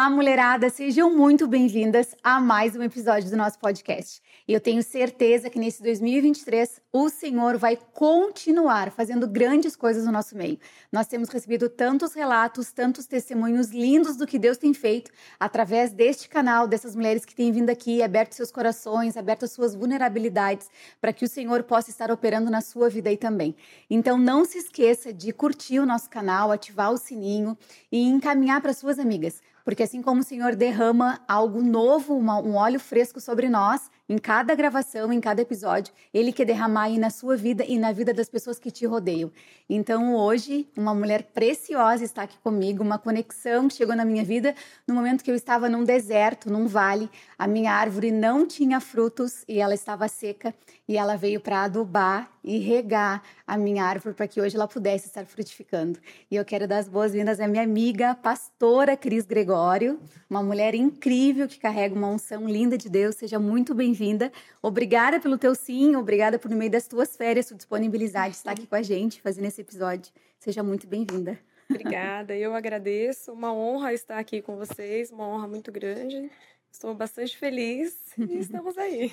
Olá, mulherada, sejam muito bem-vindas a mais um episódio do nosso podcast. E eu tenho certeza que nesse 2023 o Senhor vai continuar fazendo grandes coisas no nosso meio. Nós temos recebido tantos relatos, tantos testemunhos lindos do que Deus tem feito através deste canal, dessas mulheres que têm vindo aqui, aberto seus corações, aberto as suas vulnerabilidades, para que o Senhor possa estar operando na sua vida aí também. Então não se esqueça de curtir o nosso canal, ativar o sininho e encaminhar para suas amigas. Porque assim como o Senhor derrama algo novo, uma, um óleo fresco sobre nós, em cada gravação, em cada episódio, Ele quer derramar aí na sua vida e na vida das pessoas que te rodeiam. Então hoje, uma mulher preciosa está aqui comigo, uma conexão chegou na minha vida no momento que eu estava num deserto, num vale, a minha árvore não tinha frutos e ela estava seca e ela veio para adubar e regar a minha árvore para que hoje ela pudesse estar frutificando. E eu quero dar as boas-vindas à minha amiga, pastora Cris Gregório, uma mulher incrível que carrega uma unção linda de Deus. Seja muito bem-vinda. Obrigada pelo teu sim, obrigada por no meio das tuas férias, sua disponibilidade de estar aqui com a gente, fazendo esse episódio. Seja muito bem-vinda. Obrigada, eu agradeço. Uma honra estar aqui com vocês, uma honra muito grande. Estou bastante feliz e estamos aí.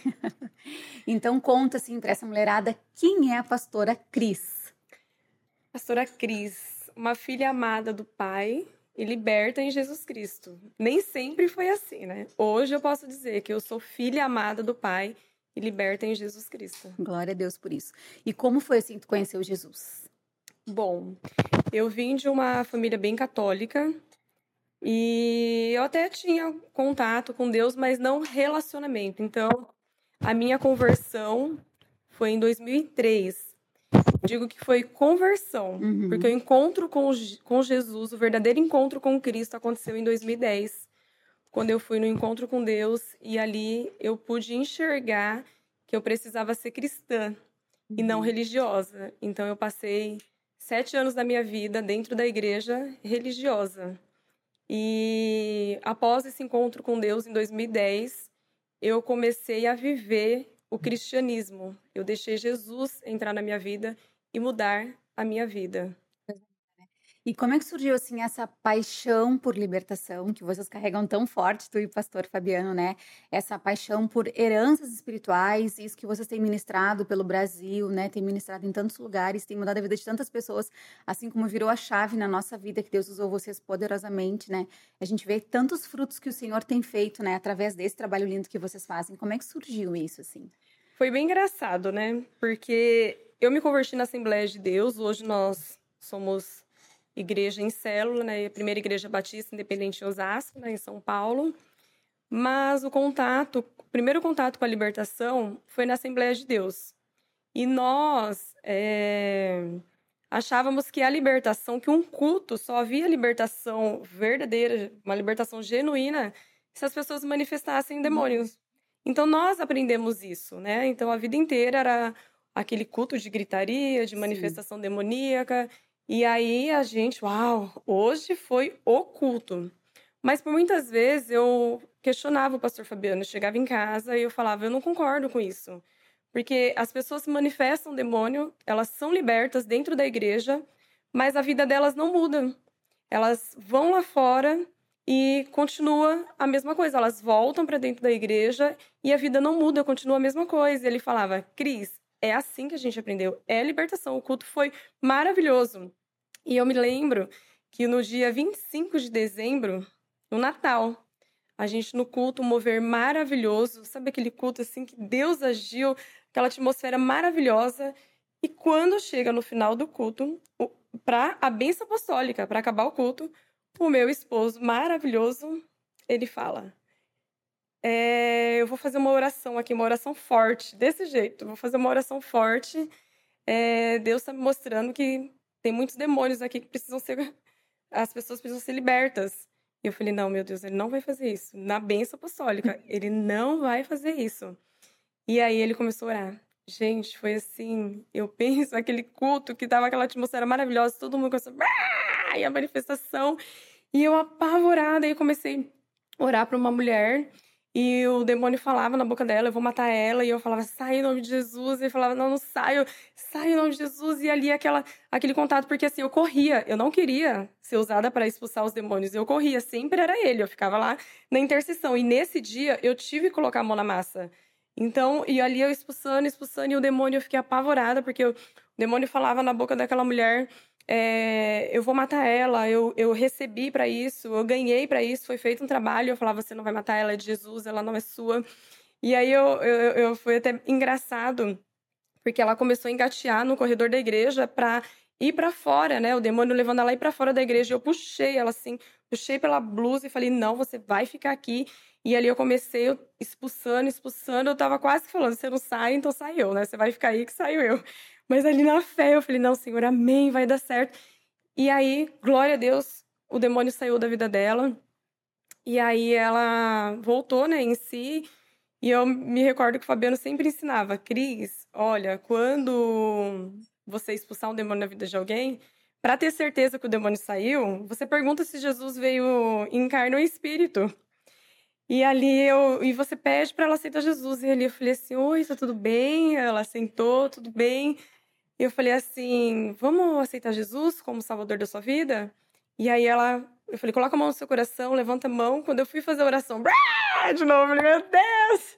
então conta assim para essa mulherada quem é a pastora Cris. Pastora Cris, uma filha amada do Pai e liberta em Jesus Cristo. Nem sempre foi assim, né? Hoje eu posso dizer que eu sou filha amada do Pai e liberta em Jesus Cristo. Glória a Deus por isso. E como foi assim que tu conheceu Jesus? Bom, eu vim de uma família bem católica, e eu até tinha contato com Deus, mas não relacionamento. Então, a minha conversão foi em 2003. Digo que foi conversão, uhum. porque o encontro com, com Jesus, o verdadeiro encontro com Cristo, aconteceu em 2010, quando eu fui no encontro com Deus e ali eu pude enxergar que eu precisava ser cristã uhum. e não uhum. religiosa. Então, eu passei sete anos da minha vida dentro da igreja religiosa. E após esse encontro com Deus em 2010, eu comecei a viver o cristianismo. Eu deixei Jesus entrar na minha vida e mudar a minha vida. E como é que surgiu assim essa paixão por libertação que vocês carregam tão forte, tu e o pastor Fabiano, né? Essa paixão por heranças espirituais, isso que vocês têm ministrado pelo Brasil, né? Tem ministrado em tantos lugares, tem mudado a vida de tantas pessoas, assim como virou a chave na nossa vida que Deus usou vocês poderosamente, né? A gente vê tantos frutos que o Senhor tem feito, né, através desse trabalho lindo que vocês fazem. Como é que surgiu isso assim? Foi bem engraçado, né? Porque eu me converti na Assembleia de Deus, hoje nós somos igreja em célula, né? A primeira igreja batista independente em Osasco, né? em São Paulo. Mas o contato, o primeiro contato com a libertação foi na Assembleia de Deus. E nós é, achávamos que a libertação, que um culto só havia libertação verdadeira, uma libertação genuína, se as pessoas manifestassem demônios. Então nós aprendemos isso, né? Então a vida inteira era aquele culto de gritaria, de manifestação Sim. demoníaca, e aí a gente, uau, hoje foi oculto. Mas por muitas vezes eu questionava o pastor Fabiano, eu chegava em casa e eu falava, eu não concordo com isso. Porque as pessoas manifestam demônio, elas são libertas dentro da igreja, mas a vida delas não muda. Elas vão lá fora e continua a mesma coisa. Elas voltam para dentro da igreja e a vida não muda, continua a mesma coisa. Ele falava, Cris, é assim que a gente aprendeu. É libertação. O culto foi maravilhoso. E eu me lembro que no dia 25 de dezembro, no Natal, a gente no culto, um mover maravilhoso, sabe aquele culto assim que Deus agiu, aquela atmosfera maravilhosa. E quando chega no final do culto, para a benção apostólica, para acabar o culto, o meu esposo maravilhoso, ele fala: é, eu vou fazer uma oração aqui, uma oração forte, desse jeito. Vou fazer uma oração forte. É, Deus está me mostrando que tem muitos demônios aqui que precisam ser. As pessoas precisam ser libertas. E eu falei: não, meu Deus, ele não vai fazer isso. Na benção apostólica, ele não vai fazer isso. E aí ele começou a orar. Gente, foi assim. Eu penso aquele culto que tava aquela atmosfera maravilhosa, todo mundo começou. E a manifestação. E eu apavorada, aí comecei a orar para uma mulher E o demônio falava na boca dela, eu vou matar ela. E eu falava, sai em nome de Jesus. E falava, não, não saio, sai em nome de Jesus. E ali aquela, aquele contato, porque assim, eu corria. Eu não queria ser usada para expulsar os demônios. Eu corria, sempre era ele. Eu ficava lá na intercessão. E nesse dia, eu tive que colocar a mão na massa. Então, e ali eu expulsando, expulsando. E o demônio, eu fiquei apavorada, porque o demônio falava na boca daquela mulher é, eu vou matar ela, eu, eu recebi para isso, eu ganhei para isso, foi feito um trabalho. Eu falava, você não vai matar ela, é de Jesus, ela não é sua. E aí eu, eu, eu foi até engraçado, porque ela começou a engatear no corredor da igreja para ir para fora, né? O demônio levando ela ir para fora da igreja. Eu puxei ela assim, puxei pela blusa e falei: "Não, você vai ficar aqui". E ali eu comecei expulsando, expulsando. Eu tava quase falando: "Você não sai, então saiu, né? Você vai ficar aí que saiu eu". Mas ali na fé eu falei: não, Senhor, amém, vai dar certo. E aí, glória a Deus, o demônio saiu da vida dela. E aí ela voltou, né, em si. E eu me recordo que o Fabiano sempre ensinava: Cris, olha, quando você expulsar um demônio na vida de alguém, para ter certeza que o demônio saiu, você pergunta se Jesus veio em carne ou em espírito. E ali eu e você pede para ela aceitar Jesus. E ali eu falei assim: "Oi, tá tudo bem?" Ela sentou, tudo bem. E eu falei assim: vamos aceitar Jesus como Salvador da sua vida? E aí ela, eu falei: coloca a mão no seu coração, levanta a mão. Quando eu fui fazer a oração, de novo, meu Deus!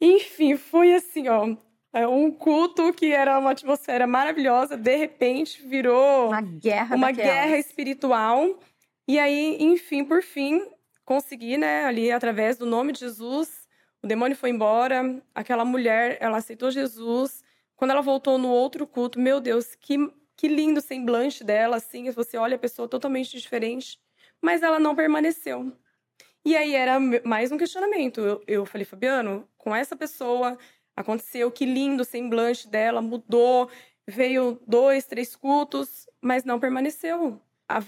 Enfim, foi assim, ó. É um culto que era uma atmosfera maravilhosa, de repente virou uma guerra, uma guerra espiritual. E aí, enfim, por fim, consegui, né, ali através do nome de Jesus, o demônio foi embora, aquela mulher, ela aceitou Jesus, quando ela voltou no outro culto, meu Deus, que, que lindo semblante dela, assim. Você olha a pessoa totalmente diferente, mas ela não permaneceu. E aí era mais um questionamento. Eu, eu falei, Fabiano, com essa pessoa aconteceu, que lindo semblante dela, mudou, veio dois, três cultos, mas não permaneceu.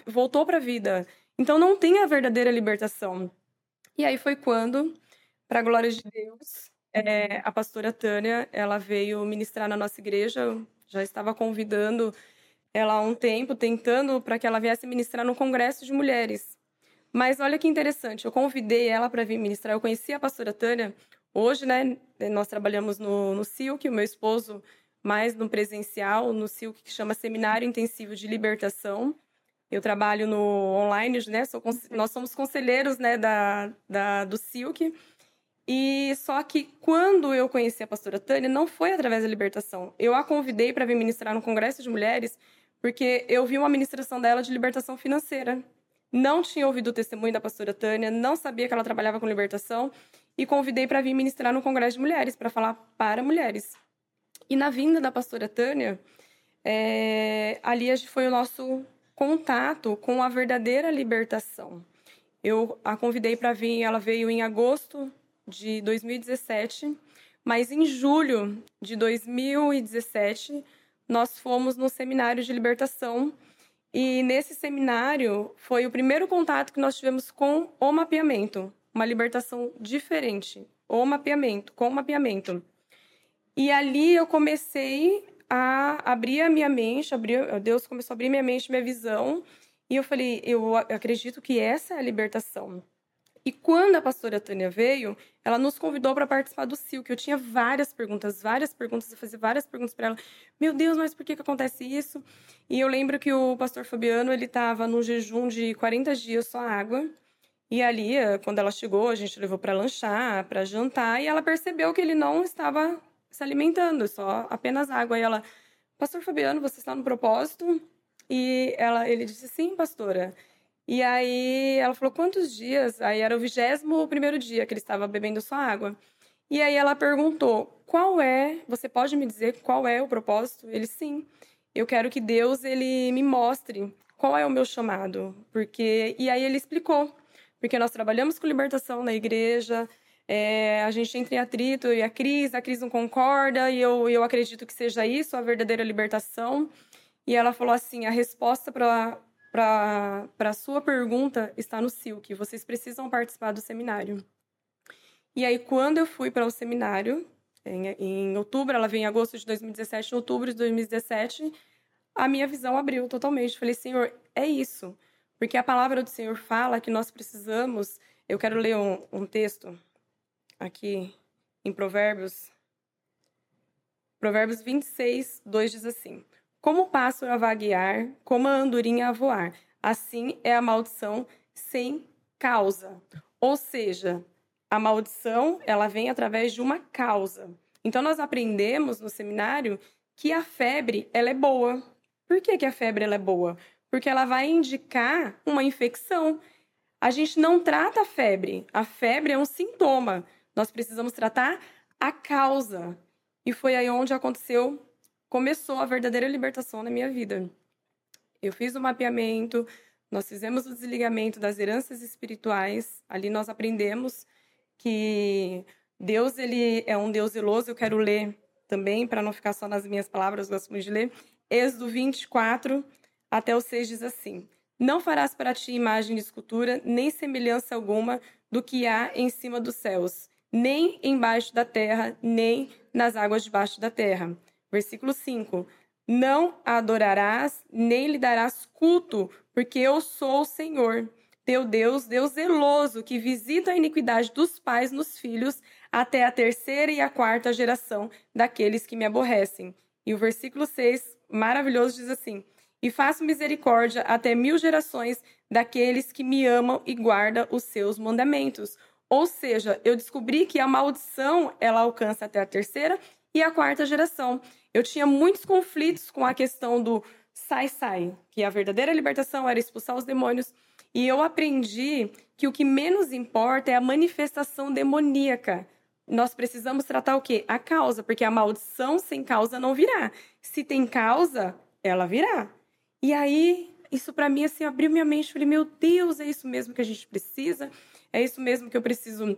Voltou para a vida. Então não tem a verdadeira libertação. E aí foi quando, para a glória de Deus, é, a pastora Tânia, ela veio ministrar na nossa igreja, já estava convidando ela há um tempo, tentando para que ela viesse ministrar no congresso de mulheres. Mas olha que interessante, eu convidei ela para vir ministrar. Eu conheci a pastora Tânia. Hoje, né, nós trabalhamos no, no SILC, o meu esposo mais no presencial, no SILC, que chama Seminário Intensivo de Libertação. Eu trabalho no online, né? Sou, nós somos conselheiros né, da, da, do SILC. E só que quando eu conheci a pastora Tânia, não foi através da libertação. Eu a convidei para vir ministrar no Congresso de Mulheres, porque eu vi uma ministração dela de libertação financeira. Não tinha ouvido o testemunho da pastora Tânia, não sabia que ela trabalhava com libertação, e convidei para vir ministrar no Congresso de Mulheres, para falar para mulheres. E na vinda da pastora Tânia, é, ali foi o nosso contato com a verdadeira libertação. Eu a convidei para vir, ela veio em agosto de 2017, mas em julho de 2017 nós fomos no seminário de libertação e nesse seminário foi o primeiro contato que nós tivemos com o mapeamento, uma libertação diferente, o mapeamento, com o mapeamento. E ali eu comecei a abrir a minha mente, abrir, Deus começou a abrir minha mente, minha visão, e eu falei, eu acredito que essa é a libertação. E quando a pastora Tânia veio, ela nos convidou para participar do CIL, que eu tinha várias perguntas, várias perguntas, eu fazia várias perguntas para ela. Meu Deus, mas por que, que acontece isso? E eu lembro que o pastor Fabiano, ele estava num jejum de 40 dias só água. E ali, eh, quando ela chegou, a gente levou para lanchar, para jantar, e ela percebeu que ele não estava se alimentando, só apenas água. E ela, pastor Fabiano, você está no propósito? E ela, ele disse, sim, pastora. E aí ela falou quantos dias? Aí era o vigésimo primeiro dia que ele estava bebendo sua água. E aí ela perguntou: qual é? Você pode me dizer qual é o propósito? Ele sim. Eu quero que Deus ele me mostre qual é o meu chamado, porque e aí ele explicou, porque nós trabalhamos com libertação na igreja. É, a gente entra em atrito e a Cris, a Cris não concorda, e eu, eu acredito que seja isso a verdadeira libertação. E ela falou assim: a resposta para para a sua pergunta está no SILC. Vocês precisam participar do seminário. E aí, quando eu fui para o seminário, em, em, outubro, ela veio em agosto de 2017, em outubro de 2017, a minha visão abriu totalmente. Falei, Senhor, é isso. Porque a palavra do Senhor fala que nós precisamos. Eu quero ler um, um texto aqui em Provérbios. Provérbios 26, 2 diz assim: Como o pássaro a vaguear, como a andorinha a voar, assim é a maldição sem causa. Ou seja, a maldição, ela vem através de uma causa. Então nós aprendemos no seminário que a febre, ela é boa. Por que, que a febre ela é boa? Porque ela vai indicar uma infecção. A gente não trata a febre. A febre é um sintoma. Nós precisamos tratar a causa. E foi aí onde aconteceu, começou a verdadeira libertação na minha vida. Eu fiz o mapeamento, nós fizemos o desligamento das heranças espirituais. Ali nós aprendemos que Deus ele é um Deus zeloso. Eu quero ler também para não ficar só nas minhas palavras, gosto muito de ler. Êxodo 24 até o 6 diz assim: Não farás para ti imagem de escultura, nem semelhança alguma do que há em cima dos céus, nem embaixo da terra, nem nas águas debaixo da terra. Versículo 5: Não adorarás, nem lhe darás culto, porque eu sou o Senhor, teu Deus, Deus zeloso, que visita a iniquidade dos pais nos filhos até a terceira e a quarta geração daqueles que me aborrecem. E o versículo 6, maravilhoso, diz assim: E faço misericórdia até mil gerações daqueles que me amam e guardam os seus mandamentos. Ou seja, eu descobri que a maldição ela alcança até a terceira e a quarta geração. Eu tinha muitos conflitos com a questão do sai-sai, que a verdadeira libertação era expulsar os demônios. E eu aprendi que o que menos importa é a manifestação demoníaca. Nós precisamos tratar o quê? A causa, porque a maldição sem causa não virá. Se tem causa, ela virá. E aí, isso para mim assim abriu minha mente, falei: "Meu Deus, é isso mesmo que a gente precisa?" é isso mesmo que eu preciso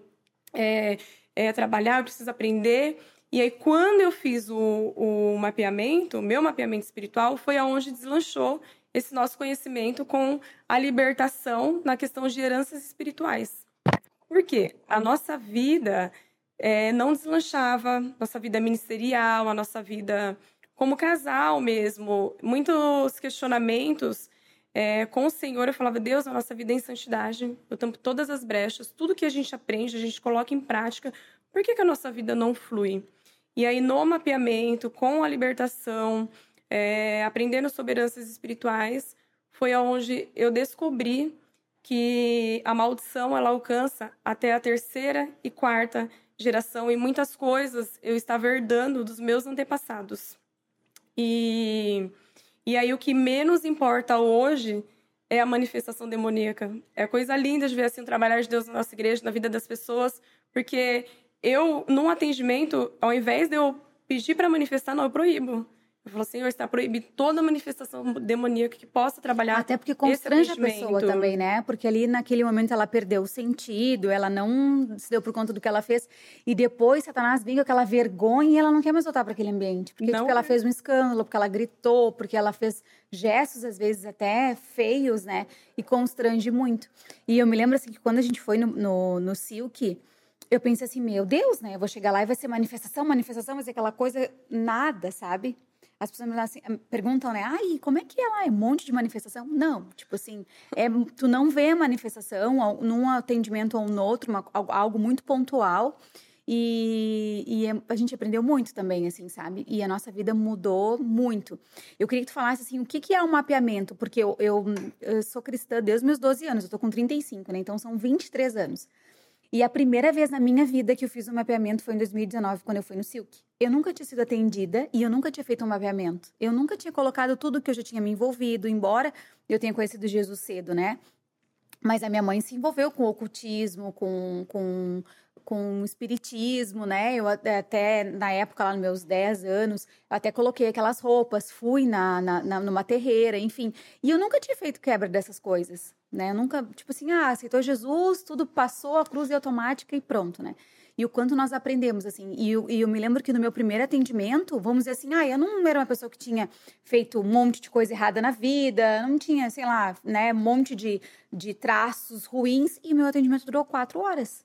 é, é, trabalhar, eu preciso aprender. E aí, quando eu fiz o, o mapeamento, o meu mapeamento espiritual, foi aonde deslanchou esse nosso conhecimento com a libertação na questão de heranças espirituais. Por quê? A nossa vida é, não deslanchava, nossa vida ministerial, a nossa vida como casal mesmo, muitos questionamentos é, com o Senhor, eu falava, Deus, a nossa vida é em santidade, eu tampo todas as brechas, tudo que a gente aprende, a gente coloca em prática, por que, que a nossa vida não flui? E aí, no mapeamento, com a libertação, é, aprendendo sobre heranças espirituais, foi onde eu descobri que a maldição ela alcança até a terceira e quarta geração e muitas coisas eu estava herdando dos meus antepassados. E e aí o que menos importa hoje é a manifestação demoníaca. É coisa linda de ver assim o trabalhar de Deus na nossa igreja, na vida das pessoas, porque eu, num atendimento, ao invés de eu pedir para manifestar, não, eu proíbo. Eu falo, Senhor, está proibido toda manifestação demoníaca que possa trabalhar. Até porque constrange a pessoa também, né? Porque ali naquele momento ela perdeu o sentido, ela não se deu por conta do que ela fez. E depois Satanás vem com aquela vergonha e ela não quer mais voltar para aquele ambiente. Porque tipo, ela fez um escândalo, porque ela gritou, porque ela fez gestos, às vezes até feios, né? E constrange muito. E eu me lembro assim que quando a gente foi no, no, no Silk eu pensei assim, meu Deus, né? Eu vou chegar lá e vai ser manifestação, manifestação, vai ser aquela coisa nada, sabe? as pessoas assim, perguntam, né? Ai, como é que é lá? É um monte de manifestação? Não, tipo assim, é, tu não vê manifestação num atendimento ou no outro, uma, algo muito pontual. E, e, é, a gente aprendeu muito também, assim, sabe? E a nossa vida mudou muito. Eu queria que tu falasse, assim, o que, que é um mapeamento? Porque eu, eu, eu sou cristã desde os meus 12 anos, eu tô com 35, né? Então são 23 anos. E a primeira vez na minha vida que eu fiz um mapeamento foi em 2019, quando eu fui no Silk. Eu nunca tinha sido atendida e eu nunca tinha feito um mapeamento. Eu nunca tinha colocado tudo que eu já tinha me envolvido, embora eu tenha conhecido Jesus cedo, né? Mas a minha mãe se envolveu com ocultismo, com, com, com espiritismo, né? Eu até, na época, lá nos meus 10 anos, eu até coloquei aquelas roupas, fui na, na, na, numa terreira, enfim. E eu nunca tinha feito quebra dessas coisas né? Nunca, tipo assim, ah, aceitou Jesus, tudo passou, a cruz é automática e pronto, né? E o quanto nós aprendemos, assim. E eu, e eu me lembro que no meu primeiro atendimento, vamos dizer assim, ah, eu não era uma pessoa que tinha feito um monte de coisa errada na vida, não tinha, sei lá, né, um monte de, de traços ruins, e meu atendimento durou quatro horas.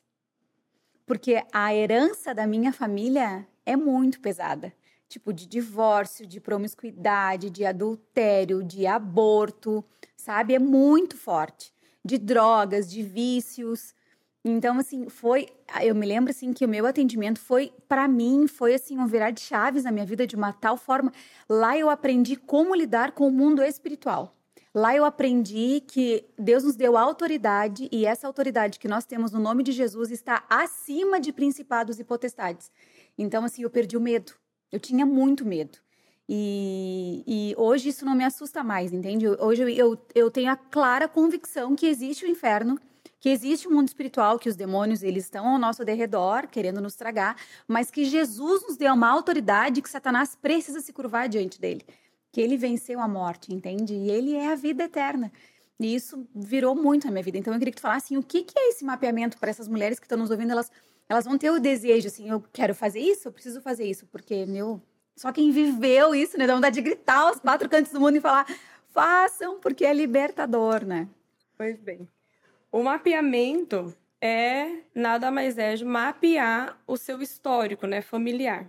Porque a herança da minha família é muito pesada tipo de divórcio, de promiscuidade, de adultério, de aborto, sabe? É muito forte. De drogas, de vícios. Então, assim, foi. Eu me lembro, assim, que o meu atendimento foi, para mim, foi, assim, um virar de chaves na minha vida de uma tal forma. Lá eu aprendi como lidar com o mundo espiritual. Lá eu aprendi que Deus nos deu autoridade e essa autoridade que nós temos no nome de Jesus está acima de principados e potestades. Então, assim, eu perdi o medo. Eu tinha muito medo. E, e hoje isso não me assusta mais, entende? Hoje eu, eu, eu tenho a clara convicção que existe o inferno que existe um mundo espiritual, que os demônios eles estão ao nosso derredor, querendo nos tragar, mas que Jesus nos deu uma autoridade que Satanás precisa se curvar diante dele, que ele venceu a morte, entende? E ele é a vida eterna. E isso virou muito a minha vida. Então eu queria que tu falasse assim, o que, que é esse mapeamento para essas mulheres que estão nos ouvindo, elas elas vão ter o desejo assim, eu quero fazer isso, eu preciso fazer isso, porque meu, só quem viveu isso, né, dá vontade de gritar aos quatro cantos do mundo e falar: "Façam, porque é libertador", né? Pois bem. O mapeamento é nada mais é de mapear o seu histórico, né, familiar.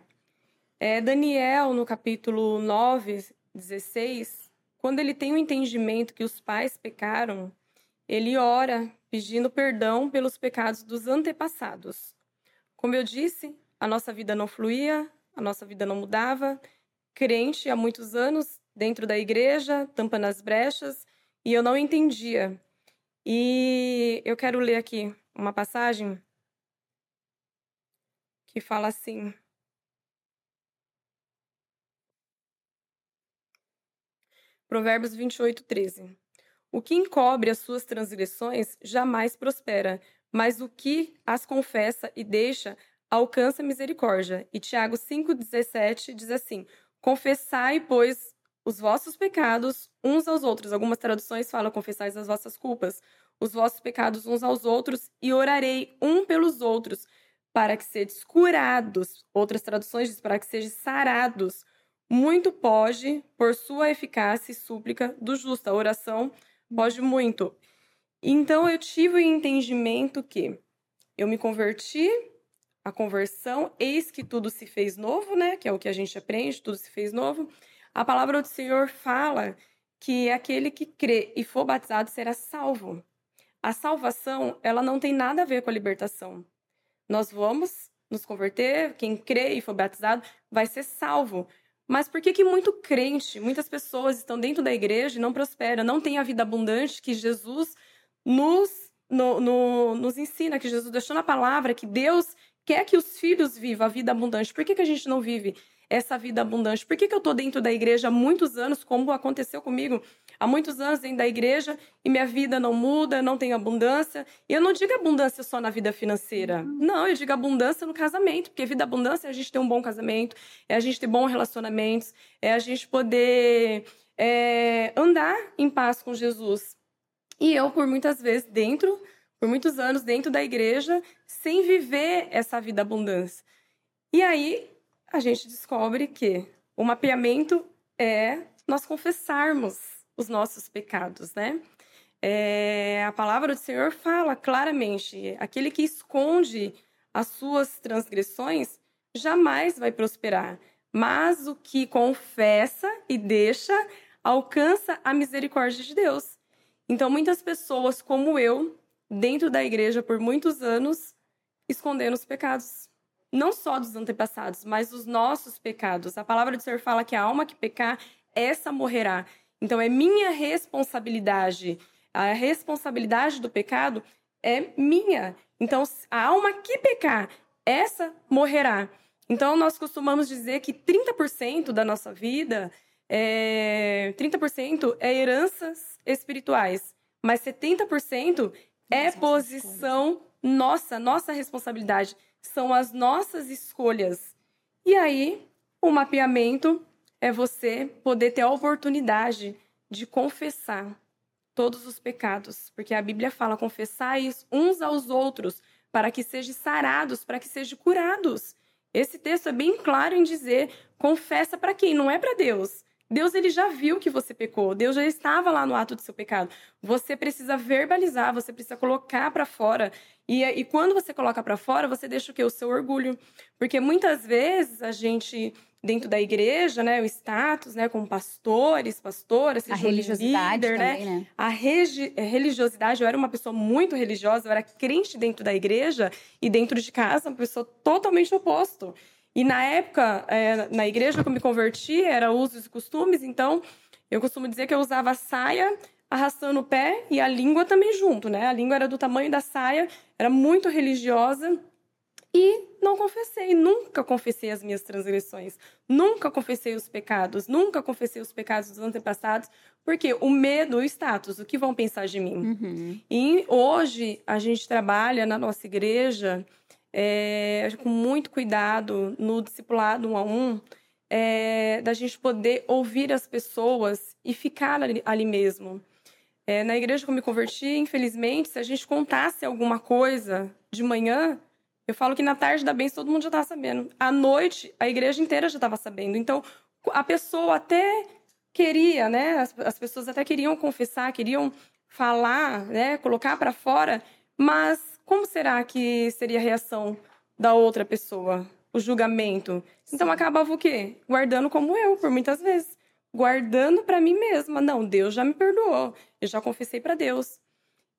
É Daniel, no capítulo 9, 16, quando ele tem o entendimento que os pais pecaram, ele ora pedindo perdão pelos pecados dos antepassados. Como eu disse, a nossa vida não fluía, a nossa vida não mudava, crente há muitos anos dentro da igreja, tampando as brechas, e eu não entendia. E eu quero ler aqui uma passagem que fala assim: Provérbios 28, 13. O que encobre as suas transgressões jamais prospera, mas o que as confessa e deixa alcança misericórdia. E Tiago 5,17 diz assim: Confessai, pois, os vossos pecados uns aos outros. Algumas traduções falam confessais as vossas culpas, os vossos pecados uns aos outros, e orarei um pelos outros, para que sedes curados. Outras traduções dizem para que sedes sarados. Muito pode, por sua eficácia e súplica do justo. A oração pode muito. Então eu tive o entendimento que eu me converti, a conversão, eis que tudo se fez novo, né? Que é o que a gente aprende, tudo se fez novo. A palavra do Senhor fala que aquele que crê e for batizado será salvo. A salvação, ela não tem nada a ver com a libertação. Nós vamos nos converter, quem crê e for batizado vai ser salvo. Mas por que que muito crente, muitas pessoas estão dentro da igreja e não prosperam, não têm a vida abundante que Jesus nos, no, no, nos ensina, que Jesus deixou na palavra, que Deus quer que os filhos vivam a vida abundante. Por que, que a gente não vive? essa vida abundante. Por que, que eu estou dentro da igreja há muitos anos, como aconteceu comigo? Há muitos anos dentro da igreja e minha vida não muda, não tem abundância. E eu não digo abundância só na vida financeira. Não, eu digo abundância no casamento, porque vida abundância é a gente ter um bom casamento, é a gente ter bons relacionamentos, é a gente poder é, andar em paz com Jesus. E eu, por muitas vezes, dentro, por muitos anos, dentro da igreja, sem viver essa vida abundância. E aí, a gente descobre que o mapeamento é nós confessarmos os nossos pecados, né? É, a palavra do Senhor fala claramente: aquele que esconde as suas transgressões jamais vai prosperar, mas o que confessa e deixa alcança a misericórdia de Deus. Então, muitas pessoas, como eu, dentro da igreja por muitos anos, escondendo os pecados não só dos antepassados, mas dos nossos pecados. A palavra do Senhor fala que a alma que pecar, essa morrerá. Então é minha responsabilidade. A responsabilidade do pecado é minha. Então a alma que pecar, essa morrerá. Então nós costumamos dizer que 30% da nossa vida é 30% é heranças espirituais, mas 70% é posição nossa, nossa responsabilidade são as nossas escolhas. E aí, o mapeamento é você poder ter a oportunidade de confessar todos os pecados, porque a Bíblia fala confessais uns aos outros para que sejam sarados, para que sejam curados. Esse texto é bem claro em dizer confessa para quem? Não é para Deus. Deus ele já viu que você pecou, Deus já estava lá no ato do seu pecado. Você precisa verbalizar, você precisa colocar para fora. E, e quando você coloca para fora, você deixa o que? O seu orgulho. Porque muitas vezes a gente dentro da igreja, né, o status, né, como pastores, pastoras, a religiosidade líder, né? também, né? né? A regi religiosidade, eu era uma pessoa muito religiosa, eu era crente dentro da igreja e dentro de casa, uma pessoa totalmente oposto. E na época, é, na igreja que eu me converti, era usos e costumes, então eu costumo dizer que eu usava saia arrastando o pé e a língua também junto, né? A língua era do tamanho da saia, era muito religiosa e não confessei, nunca confessei as minhas transgressões, nunca confessei os pecados, nunca confessei os pecados dos antepassados, porque o medo, o status, o que vão pensar de mim. Uhum. E hoje a gente trabalha na nossa igreja é, com muito cuidado no discipulado um a um, é, da gente poder ouvir as pessoas e ficar ali, ali mesmo. É, na igreja que eu me converti, infelizmente, se a gente contasse alguma coisa de manhã, eu falo que na tarde da bênção todo mundo já estava sabendo. À noite, a igreja inteira já estava sabendo. Então, a pessoa até queria, né? As, as pessoas até queriam confessar, queriam falar, né? Colocar para fora, mas como será que seria a reação da outra pessoa? O julgamento. Então acabava o quê? Guardando como eu, por muitas vezes. Guardando para mim mesma. Não, Deus já me perdoou. Eu já confessei para Deus.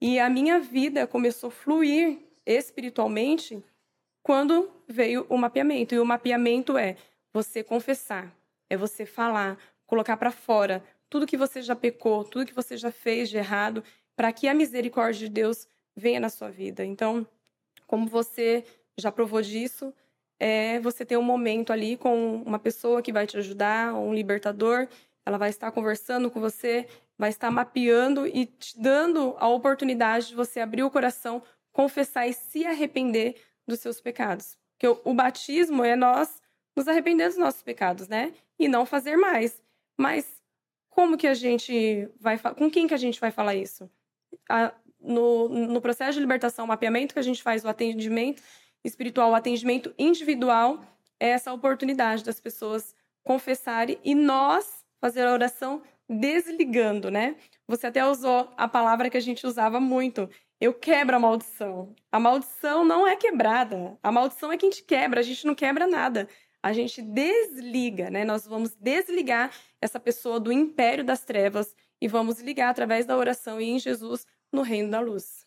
E a minha vida começou a fluir espiritualmente quando veio o mapeamento. E o mapeamento é você confessar, é você falar, colocar para fora tudo que você já pecou, tudo que você já fez de errado, para que a misericórdia de Deus venha na sua vida. Então, como você já provou disso, é você ter um momento ali com uma pessoa que vai te ajudar, um libertador, ela vai estar conversando com você, vai estar mapeando e te dando a oportunidade de você abrir o coração, confessar e se arrepender dos seus pecados. Porque o, batismo é nós nos arrepender dos nossos pecados, né? E não fazer mais. Mas como que a gente vai com quem que a gente vai falar isso? A, no, no processo de libertação, o mapeamento que a gente faz, o atendimento espiritual, o atendimento individual, é essa oportunidade das pessoas confessarem e nós fazer a oração desligando, né? Você até usou a palavra que a gente usava muito. Eu quebro a maldição. A maldição não é quebrada. A maldição é que a gente quebra, a gente não quebra nada. A gente desliga, né? Nós vamos desligar essa pessoa do império das trevas e vamos ligar através da oração e em Jesus no reino da luz.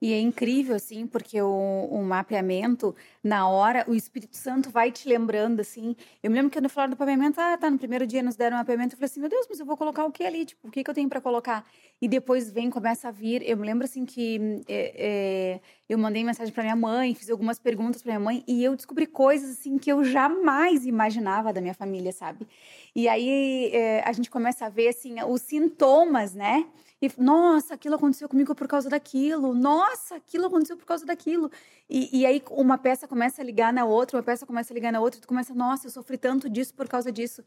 E é incrível, assim, porque o, o, mapeamento, na hora, o Espírito Santo vai te lembrando, assim. Eu me lembro que no falar do mapeamento, ah, tá, no primeiro dia nos deram um mapeamento, eu falei assim, meu Deus, mas eu vou colocar o que ali? Tipo, o que, que eu tenho para colocar? E depois vem, começa a vir. Eu me lembro, assim, que é, é, eu mandei mensagem para minha mãe, fiz algumas perguntas para minha mãe, e eu descobri coisas, assim, que eu jamais imaginava da minha família, sabe? E aí é, a gente começa a ver, assim, os sintomas, né? E, nossa, aquilo aconteceu comigo por causa daquilo. Nossa, aquilo aconteceu por causa daquilo. E, e aí uma peça começa a ligar na outra, uma peça começa a ligar na outra, e tu começa, nossa, eu sofri tanto disso por causa disso.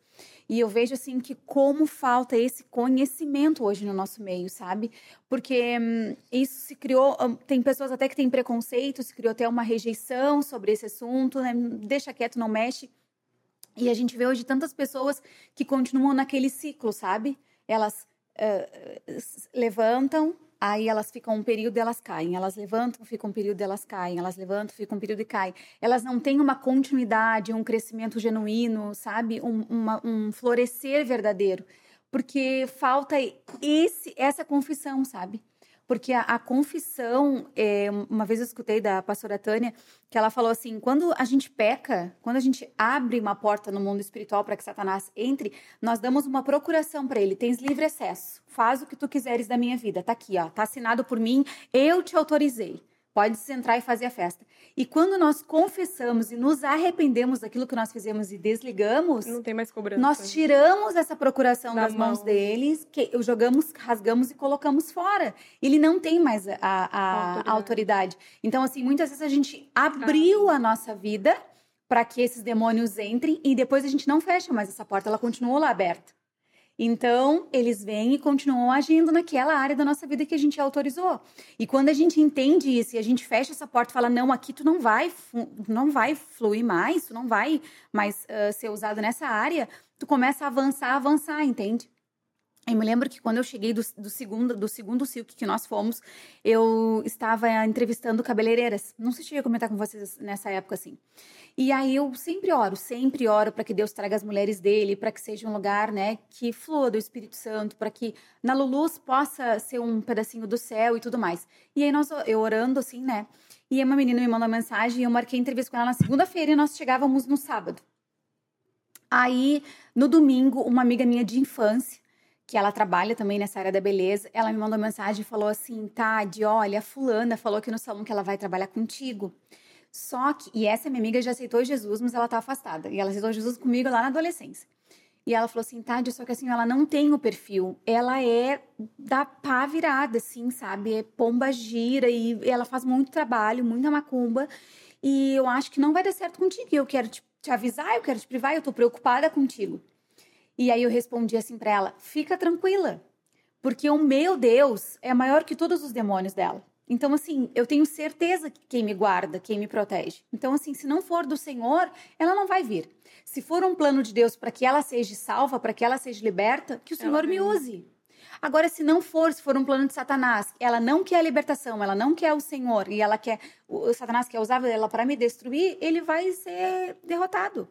E eu vejo, assim, que como falta esse conhecimento hoje no nosso meio, sabe? Porque hum, isso se criou, hum, tem pessoas até que têm preconceito, se criou até uma rejeição sobre esse assunto, né? Deixa quieto, não mexe. E a gente vê hoje tantas pessoas que continuam naquele ciclo, sabe? Elas levantam, aí elas ficam um período e elas caem. Elas levantam, ficam um período e elas caem. Elas levantam, ficam um período e caem. Elas não têm uma continuidade, um crescimento genuíno, sabe? Um, uma, um florescer verdadeiro. Porque falta esse, essa confissão, sabe? Porque a, a confissão, é, uma vez eu escutei da pastora Tânia, que ela falou assim: quando a gente peca, quando a gente abre uma porta no mundo espiritual para que Satanás entre, nós damos uma procuração para ele: tens livre acesso, faz o que tu quiseres da minha vida, tá aqui, ó, tá assinado por mim, eu te autorizei. Pode se entrar e fazer a festa. E quando nós confessamos e nos arrependemos daquilo que nós fizemos e desligamos, não tem mais cobrança. Nós tiramos essa procuração das mão. mãos deles, que jogamos, rasgamos e colocamos fora. Ele não tem mais a, a, a autoridade. autoridade. Então, assim, muitas vezes a gente abriu ah. a nossa vida para que esses demônios entrem e depois a gente não fecha mais essa porta, ela continua lá aberta. Então, eles vêm e continuam agindo naquela área da nossa vida que a gente autorizou. E quando a gente entende isso e a gente fecha essa porta e fala, não, aqui tu não vai, não vai fluir mais, tu não vai mais uh, ser usado nessa área, tu começa a avançar, avançar, entende? Eu me lembro que quando eu cheguei do, do, segundo, do segundo Silk que nós fomos, eu estava entrevistando cabeleireiras. Não sei se ia comentar com vocês nessa época, assim. E aí eu sempre oro, sempre oro para que Deus traga as mulheres dele, para que seja um lugar, né, que flua do Espírito Santo, para que na Lulus possa ser um pedacinho do céu e tudo mais. E aí nós, eu orando, assim, né, e uma menina me mandou uma mensagem e eu marquei entrevista com ela na segunda-feira e nós chegávamos no sábado. Aí, no domingo, uma amiga minha de infância, que ela trabalha também nessa área da beleza, ela me mandou mensagem e falou assim: Tade, olha, fulana falou aqui no salão que ela vai trabalhar contigo. Só que, e essa minha amiga já aceitou Jesus, mas ela tá afastada. E ela aceitou Jesus comigo lá na adolescência. E ela falou assim, Tade, só que assim, ela não tem o perfil. Ela é da pá virada, assim, sabe? É pomba gira e ela faz muito trabalho, muita macumba. E eu acho que não vai dar certo contigo. Eu quero te, te avisar, eu quero te privar, eu tô preocupada contigo. E aí eu respondi assim para ela: fica tranquila, porque o meu Deus é maior que todos os demônios dela. Então, assim, eu tenho certeza que quem me guarda, quem me protege. Então, assim, se não for do Senhor, ela não vai vir. Se for um plano de Deus para que ela seja salva, para que ela seja liberta, que o Senhor me use. Agora, se não for, se for um plano de Satanás, ela não quer a libertação, ela não quer o Senhor e ela quer, o Satanás quer usar ela para me destruir, ele vai ser derrotado.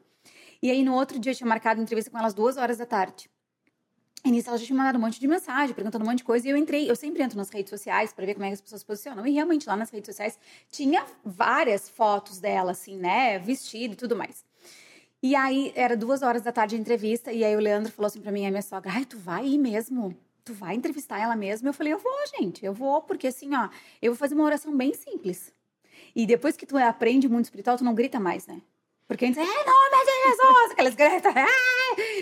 E aí, no outro dia, eu tinha marcado entrevista com elas duas horas da tarde. E nisso ela já tinha mandado um monte de mensagem, perguntando um monte de coisa, e eu entrei, eu sempre entro nas redes sociais para ver como é que as pessoas se posicionam. E realmente lá nas redes sociais tinha várias fotos dela, assim, né? Vestido e tudo mais. E aí, era duas horas da tarde a entrevista, e aí o Leandro falou assim pra mim, a minha sogra, ai, tu vai ir mesmo? Tu vai entrevistar ela mesmo? Eu falei, eu vou, gente, eu vou, porque assim, ó, eu vou fazer uma oração bem simples. E depois que tu aprende muito espiritual, tu não grita mais, né? Porque a gente diz, é nome de Jesus, aquelas gritas,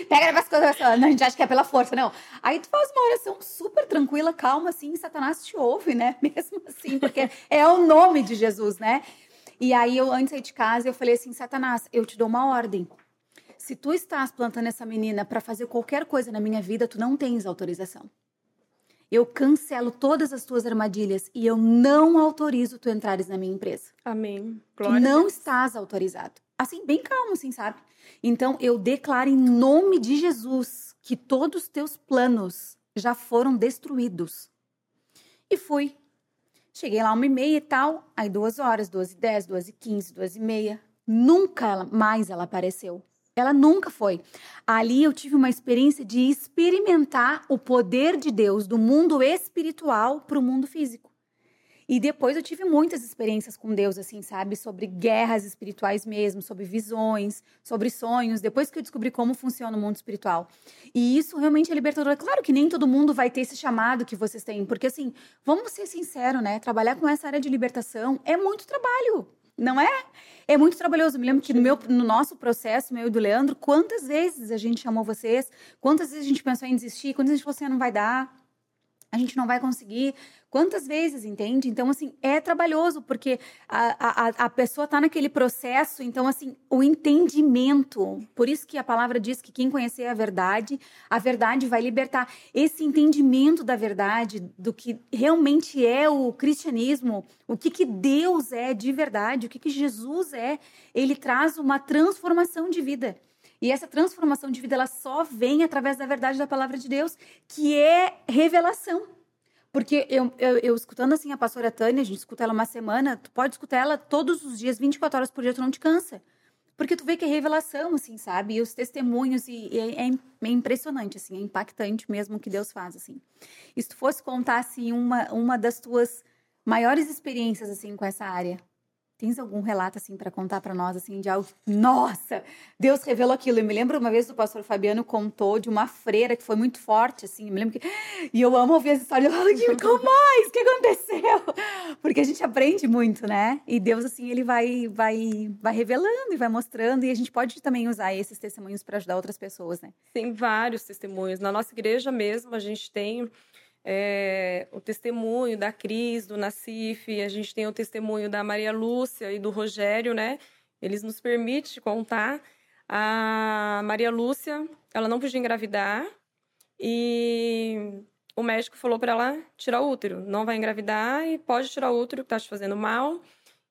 pega as coisas, não, a gente acha que é pela força, não. Aí tu faz uma oração super tranquila, calma, assim, e Satanás te ouve, né? Mesmo assim, porque é o nome de Jesus, né? E aí eu, antes de ir de casa, eu falei assim, Satanás, eu te dou uma ordem. Se tu estás plantando essa menina para fazer qualquer coisa na minha vida, tu não tens autorização. Eu cancelo todas as tuas armadilhas e eu não autorizo tu entrares na minha empresa. Amém. Glória tu não estás autorizado assim, bem calmo, assim, sabe? Então, eu declaro em nome de Jesus que todos os teus planos já foram destruídos. E fui. Cheguei lá uma e meia e tal, aí duas horas, duas e dez, duas e quinze, duas e meia. Nunca mais ela apareceu. Ela nunca foi. Ali eu tive uma experiência de experimentar o poder de Deus do mundo espiritual para o mundo físico. E depois eu tive muitas experiências com Deus, assim, sabe? Sobre guerras espirituais mesmo, sobre visões, sobre sonhos, depois que eu descobri como funciona o mundo espiritual. E isso realmente é libertador. Claro que nem todo mundo vai ter esse chamado que vocês têm, porque assim, vamos ser sinceros, né? Trabalhar com essa área de libertação é muito trabalho. Não é? É muito trabalhoso. Me lembro que no, meu, no nosso processo, meu e do Leandro, quantas vezes a gente chamou vocês, quantas vezes a gente pensou em desistir, quantas vezes você não vai dar, a gente não vai conseguir. Quantas vezes, entende? Então, assim, é trabalhoso, porque a, a, a pessoa está naquele processo, então, assim, o entendimento. Por isso que a palavra diz que quem conhecer a verdade, a verdade vai libertar. Esse entendimento da verdade, do que realmente é o cristianismo, o que, que Deus é de verdade, o que, que Jesus é, ele traz uma transformação de vida. E essa transformação de vida ela só vem através da verdade da palavra de Deus, que é revelação. Porque eu, eu, eu, escutando assim a pastora Tânia, a gente escuta ela uma semana, tu pode escutar ela todos os dias, 24 horas por dia, tu não te cansa. Porque tu vê que é revelação, assim, sabe? E os testemunhos, e, e é, é, impressionante, assim, é impactante mesmo o que Deus faz, assim. E se tu fosse contar, assim, uma, uma das tuas maiores experiências, assim, com essa área, Tens algum relato assim para contar para nós assim de algo? Nossa, Deus revelou aquilo. Eu me lembro uma vez o pastor Fabiano contou de uma freira que foi muito forte assim. Eu me lembro que e eu amo ouvir as histórias. Eu falo, mais? O que aconteceu? Porque a gente aprende muito, né? E Deus assim ele vai vai vai revelando e vai mostrando e a gente pode também usar esses testemunhos para ajudar outras pessoas, né? Tem vários testemunhos. Na nossa igreja mesmo a gente tem é, o testemunho da Cris, do Nacif, a gente tem o testemunho da Maria Lúcia e do Rogério, né? Eles nos permitem contar. A Maria Lúcia, ela não podia engravidar e o médico falou para ela tirar o útero, não vai engravidar e pode tirar o útero que tá te fazendo mal.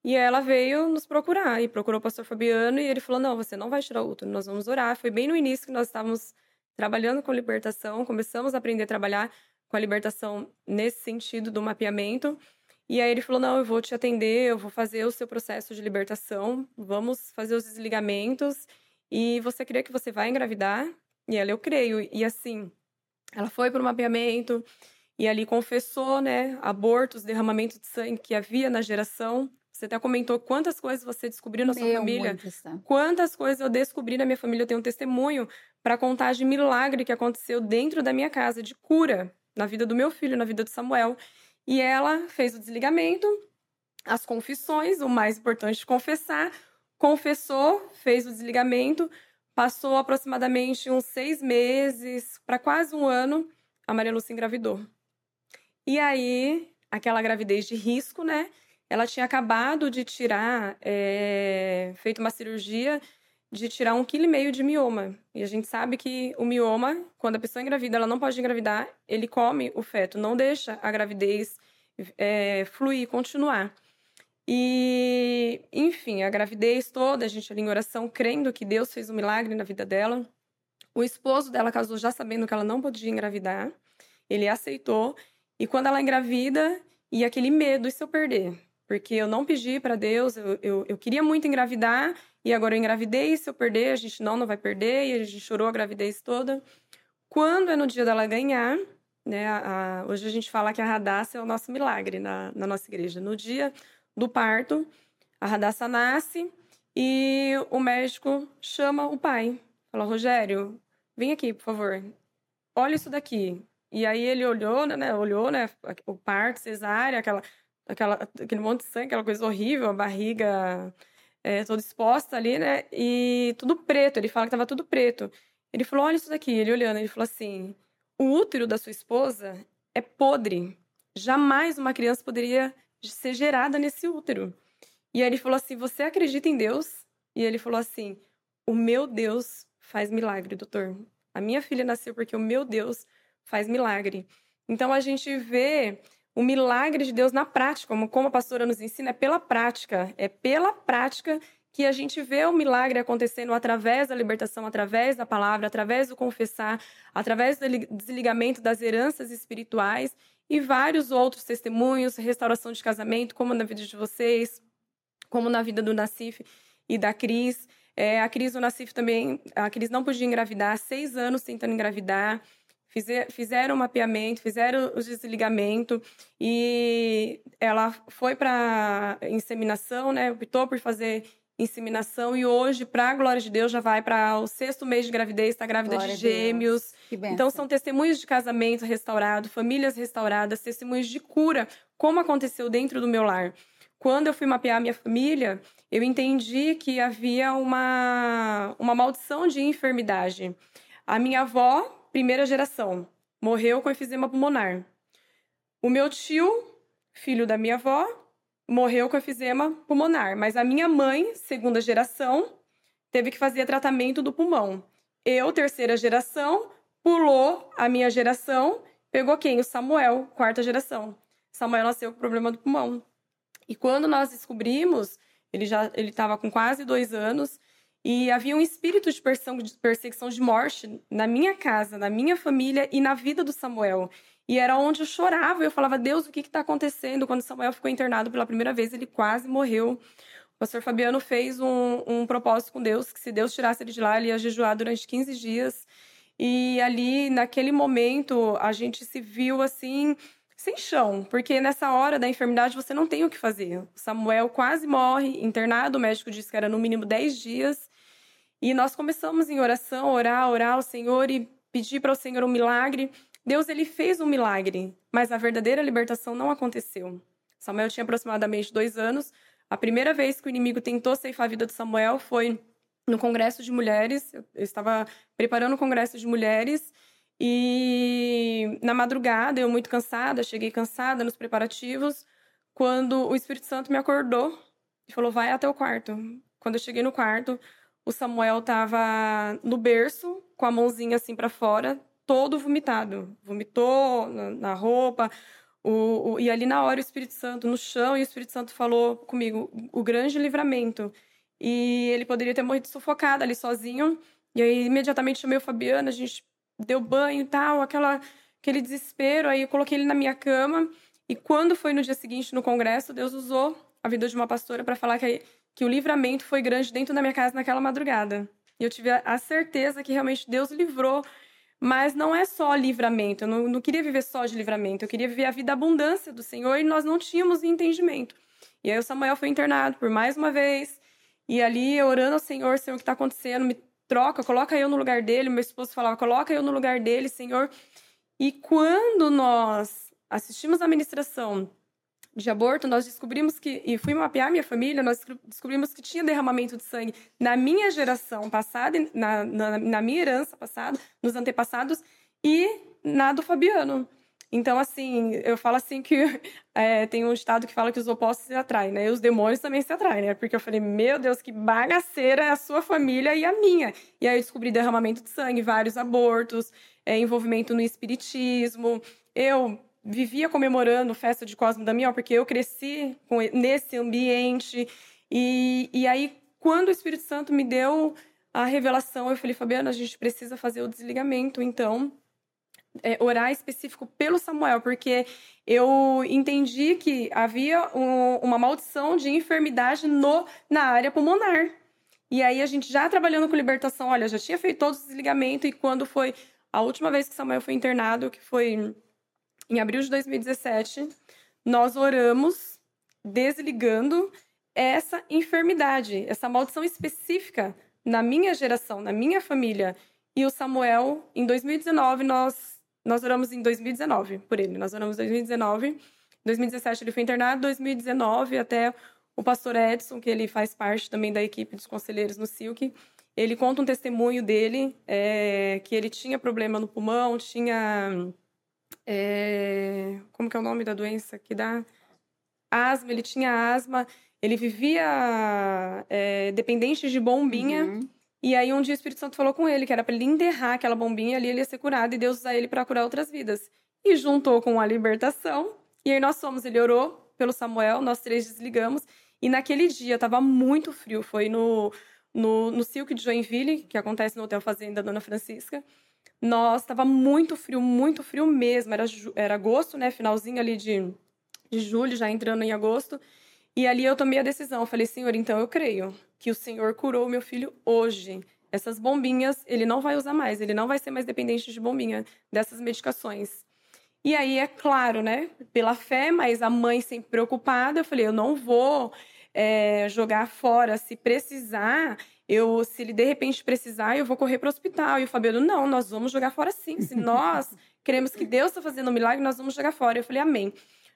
E ela veio nos procurar e procurou o pastor Fabiano e ele falou: "Não, você não vai tirar o útero, nós vamos orar". Foi bem no início que nós estávamos trabalhando com libertação, começamos a aprender a trabalhar com a libertação nesse sentido do mapeamento. E aí ele falou: "Não, eu vou te atender, eu vou fazer o seu processo de libertação, vamos fazer os desligamentos e você crê que você vai engravidar?" E ela: "Eu creio". E assim, ela foi para o mapeamento e ali confessou, né, abortos, derramamento de sangue que havia na geração. Você até comentou quantas coisas você descobriu na sua Meu, família. muitas, tá? Quantas coisas eu descobri na minha família. Eu tenho um testemunho para contar de milagre que aconteceu dentro da minha casa, de cura na vida do meu filho, na vida do Samuel. E ela fez o desligamento, as confissões, o mais importante, confessar. Confessou, fez o desligamento, passou aproximadamente uns seis meses para quase um ano, a Maria Lúcia engravidou. E aí, aquela gravidez de risco, né? Ela tinha acabado de tirar, é, feito uma cirurgia de tirar um quilo e meio de mioma. E a gente sabe que o mioma, quando a pessoa engravida, ela não pode engravidar, ele come o feto, não deixa a gravidez é, fluir, continuar. E, enfim, a gravidez toda, a gente ali em oração, crendo que Deus fez um milagre na vida dela. O esposo dela casou já sabendo que ela não podia engravidar. Ele aceitou. E quando ela engravida, e aquele medo, e se eu perder? Porque eu não pedi para Deus, eu, eu, eu, queria muito engravidar, e agora eu engravidei, se eu perder, a gente não, não vai perder, e a gente chorou a gravidez toda. Quando é no dia dela ganhar, né, a, a, hoje a gente fala que a Radassa é o nosso milagre na, na nossa igreja. No dia do parto, a Radassa nasce, e o médico chama o pai. Fala, Rogério, vem aqui, por favor. Olha isso daqui. E aí ele olhou, né, olhou, né, o parto, cesárea, aquela aquela, aquele monte de sangue, aquela coisa horrível, a barriga é, toda exposta ali, né? E tudo preto. Ele fala que tava tudo preto. Ele falou: Olha isso daqui. Ele olhando, ele falou assim: O útero da sua esposa é podre. Jamais uma criança poderia ser gerada nesse útero. E aí ele falou assim: Você acredita em Deus? E ele falou assim: O meu Deus faz milagre, doutor. A minha filha nasceu porque o meu Deus faz milagre. Então a gente vê o milagre de Deus na prática, como, como a pastora nos ensina, é pela prática. É pela prática que a gente vê o milagre acontecendo através da libertação, através da palavra, através do confessar, através do desligamento das heranças espirituais e vários outros testemunhos, restauração de casamento, como na vida de vocês, como na vida do Nassif e da Cris. É, a Cris o Nassif também, a Cris não podia engravidar, seis anos tentando engravidar fizeram o mapeamento, fizeram o desligamento e ela foi para inseminação, né? Optou por fazer inseminação e hoje, para a glória de Deus, já vai para o sexto mês de gravidez, está grávida glória de gêmeos. Então são testemunhos de casamento restaurado, famílias restauradas, testemunhos de cura, como aconteceu dentro do meu lar. Quando eu fui mapear minha família, eu entendi que havia uma, uma maldição de enfermidade. A minha avó primeira geração, morreu com efizema pulmonar. O meu tio, filho da minha avó, morreu com efizema pulmonar, mas a minha mãe, segunda geração, teve que fazer tratamento do pulmão. Eu, terceira geração, pulou a minha geração, pegou quem? O Samuel, quarta geração. Samuel nasceu com problema do pulmão. E quando nós descobrimos, ele já ele estava com quase dois anos, e havia um espírito de perseguição de morte na minha casa, na minha família e na vida do Samuel. E era onde eu chorava, eu falava, Deus, o que está acontecendo? Quando Samuel ficou internado pela primeira vez, ele quase morreu. O pastor Fabiano fez um, um propósito com Deus, que se Deus tirasse ele de lá, ele ia jejuar durante 15 dias. E ali, naquele momento, a gente se viu assim, sem chão, porque nessa hora da enfermidade você não tem o que fazer. Samuel quase morre, internado, o médico disse que era no mínimo 10 dias. E nós começamos em oração, orar, orar ao Senhor e pedir para o Senhor um milagre. Deus ele fez um milagre, mas a verdadeira libertação não aconteceu. Samuel tinha aproximadamente dois anos. A primeira vez que o inimigo tentou ceifar a vida de Samuel foi no Congresso de Mulheres. Eu estava preparando o Congresso de Mulheres e na madrugada, eu muito cansada, cheguei cansada nos preparativos, quando o Espírito Santo me acordou e falou: vai até o quarto. Quando eu cheguei no quarto, o Samuel tava no berço, com a mãozinha assim para fora, todo vomitado. Vomitou na, roupa. O, o, e ali na hora o Espírito Santo no chão e o Espírito Santo falou comigo o grande livramento e ele poderia ter morrido sufocado ali sozinho e aí imediatamente chamei o Fabiano a gente deu banho e tal aquela aquele desespero aí eu coloquei ele na minha cama e quando foi no dia seguinte no congresso Deus usou a vida de uma pastora para falar que, que o livramento foi grande dentro da minha casa naquela madrugada e eu tive a certeza que realmente Deus livrou mas não é só livramento. Eu não, não, queria viver só de livramento. Eu queria viver a vida da abundância do Senhor e nós não tínhamos entendimento. E aí o Samuel foi internado por mais uma vez. E ali, orando ao Senhor, Senhor, o que está acontecendo? Me troca, coloca eu no lugar dele. Meu esposo falava, coloca eu no lugar dele, Senhor. E quando nós assistimos a ministração de aborto, nós descobrimos que, e fui mapear minha família, nós descobrimos que tinha derramamento de sangue na minha geração passada, na, na, na minha herança passada, nos antepassados, e na do Fabiano. Então, assim, eu falo assim que é, tem um estado que fala que os opostos se atraem, né? E os demônios também se atraem, né? Porque eu falei, meu Deus, que bagaceira é a sua família e a minha. E aí eu descobri derramamento de sangue, vários abortos, é, envolvimento no espiritismo. Eu vivia comemorando festa de Cosmo Damião, porque eu cresci com, nesse ambiente. E, e aí, quando o Espírito Santo me deu a revelação, eu falei, Fabiana, a gente precisa fazer o desligamento, então. É, orar específico pelo Samuel, porque eu entendi que havia um, uma maldição de enfermidade no, na área pulmonar. E aí a gente já trabalhando com libertação, olha, já tinha feito todos os desligamentos, e quando foi a última vez que Samuel foi internado, que foi em abril de 2017, nós oramos desligando essa enfermidade, essa maldição específica na minha geração, na minha família. E o Samuel, em 2019, nós, nós oramos em 2019 por ele. Nós oramos em 2019. Em 2017 ele foi internado, 2019 até o pastor Edson, que ele faz parte também da equipe dos conselheiros no Silk, ele conta um testemunho dele, é, que ele tinha problema no pulmão, tinha é, como que é o nome da doença que dá? Asma, ele tinha asma, ele vivia é, dependente de bombinha. Uhum. E aí um dia o Espírito Santo falou com ele que era para ele enterrar aquela bombinha ali, ele ia ser curado e Deus usar ele para curar outras vidas. E juntou com a libertação. E aí nós fomos, ele orou pelo Samuel, nós três desligamos. E naquele dia tava muito frio, foi no, no, no Silk de Joinville, que acontece no Hotel Fazenda Dona Francisca. Nós estava muito frio, muito frio mesmo. Era, era agosto, né? Finalzinho ali de, de julho, já entrando em agosto. E ali eu tomei a decisão. Eu falei, Senhor, então eu creio que o Senhor curou meu filho hoje. Essas bombinhas, ele não vai usar mais. Ele não vai ser mais dependente de bombinha, dessas medicações. E aí, é claro, né? Pela fé, mas a mãe sempre preocupada. Eu falei, eu não vou é, jogar fora. Se precisar, eu, se ele de repente precisar, eu vou correr para o hospital. E o Fabiano, não, nós vamos jogar fora sim. Se nós queremos que Deus está fazendo um milagre, nós vamos jogar fora. Eu falei, amém.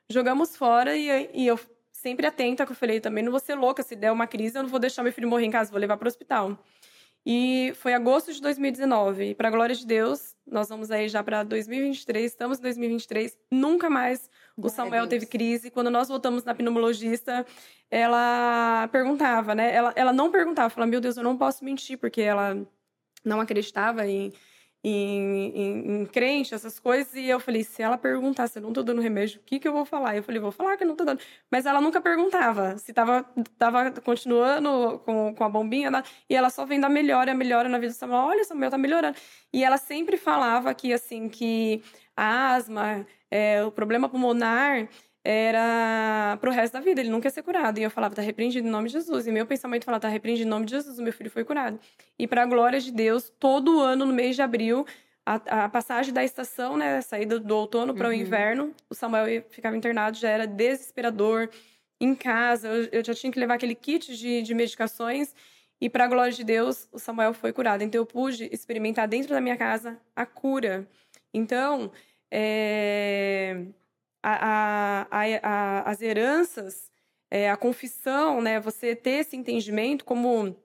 Jogamos fora e, e eu sempre atenta, que eu falei, também não vou ser louca. Se der uma crise, eu não vou deixar meu filho morrer em casa, vou levar para o hospital. E foi agosto de 2019. E para a glória de Deus, nós vamos aí já para 2023, estamos em 2023. Nunca mais o Samuel teve crise. Quando nós voltamos na pneumologista, ela perguntava, né? Ela, ela não perguntava, falava, meu Deus, eu não posso mentir, porque ela não acreditava em, em, em, em, crente, essas coisas. E eu falei, se ela perguntar se eu não tô dando remédio, o que, que eu vou falar? Eu falei, vou falar que eu não tô dando. Mas ela nunca perguntava se tava, tava continuando com, com a bombinha. Né? E ela só vendo a melhora, melhora na vida do Samuel. Olha, Samuel tá melhorando. E ela sempre falava que, assim, que a asma, é, o problema pulmonar era pro resto da vida, ele nunca ia ser curado. E eu falava, tá repreendido em nome de Jesus. E meu pensamento falava, tá repreendido em nome de Jesus, o meu filho foi curado. E para a glória de Deus, todo ano, no mês de abril, a, a passagem da estação, né, a saída do outono para o uhum. inverno, o Samuel ficava internado, já era desesperador. Em casa, eu, eu já tinha que levar aquele kit de, de medicações. E para a glória de Deus, o Samuel foi curado. Então eu pude experimentar dentro da minha casa a cura. Então, é a, a, a, as heranças, é, a confissão, né? Você ter esse entendimento, como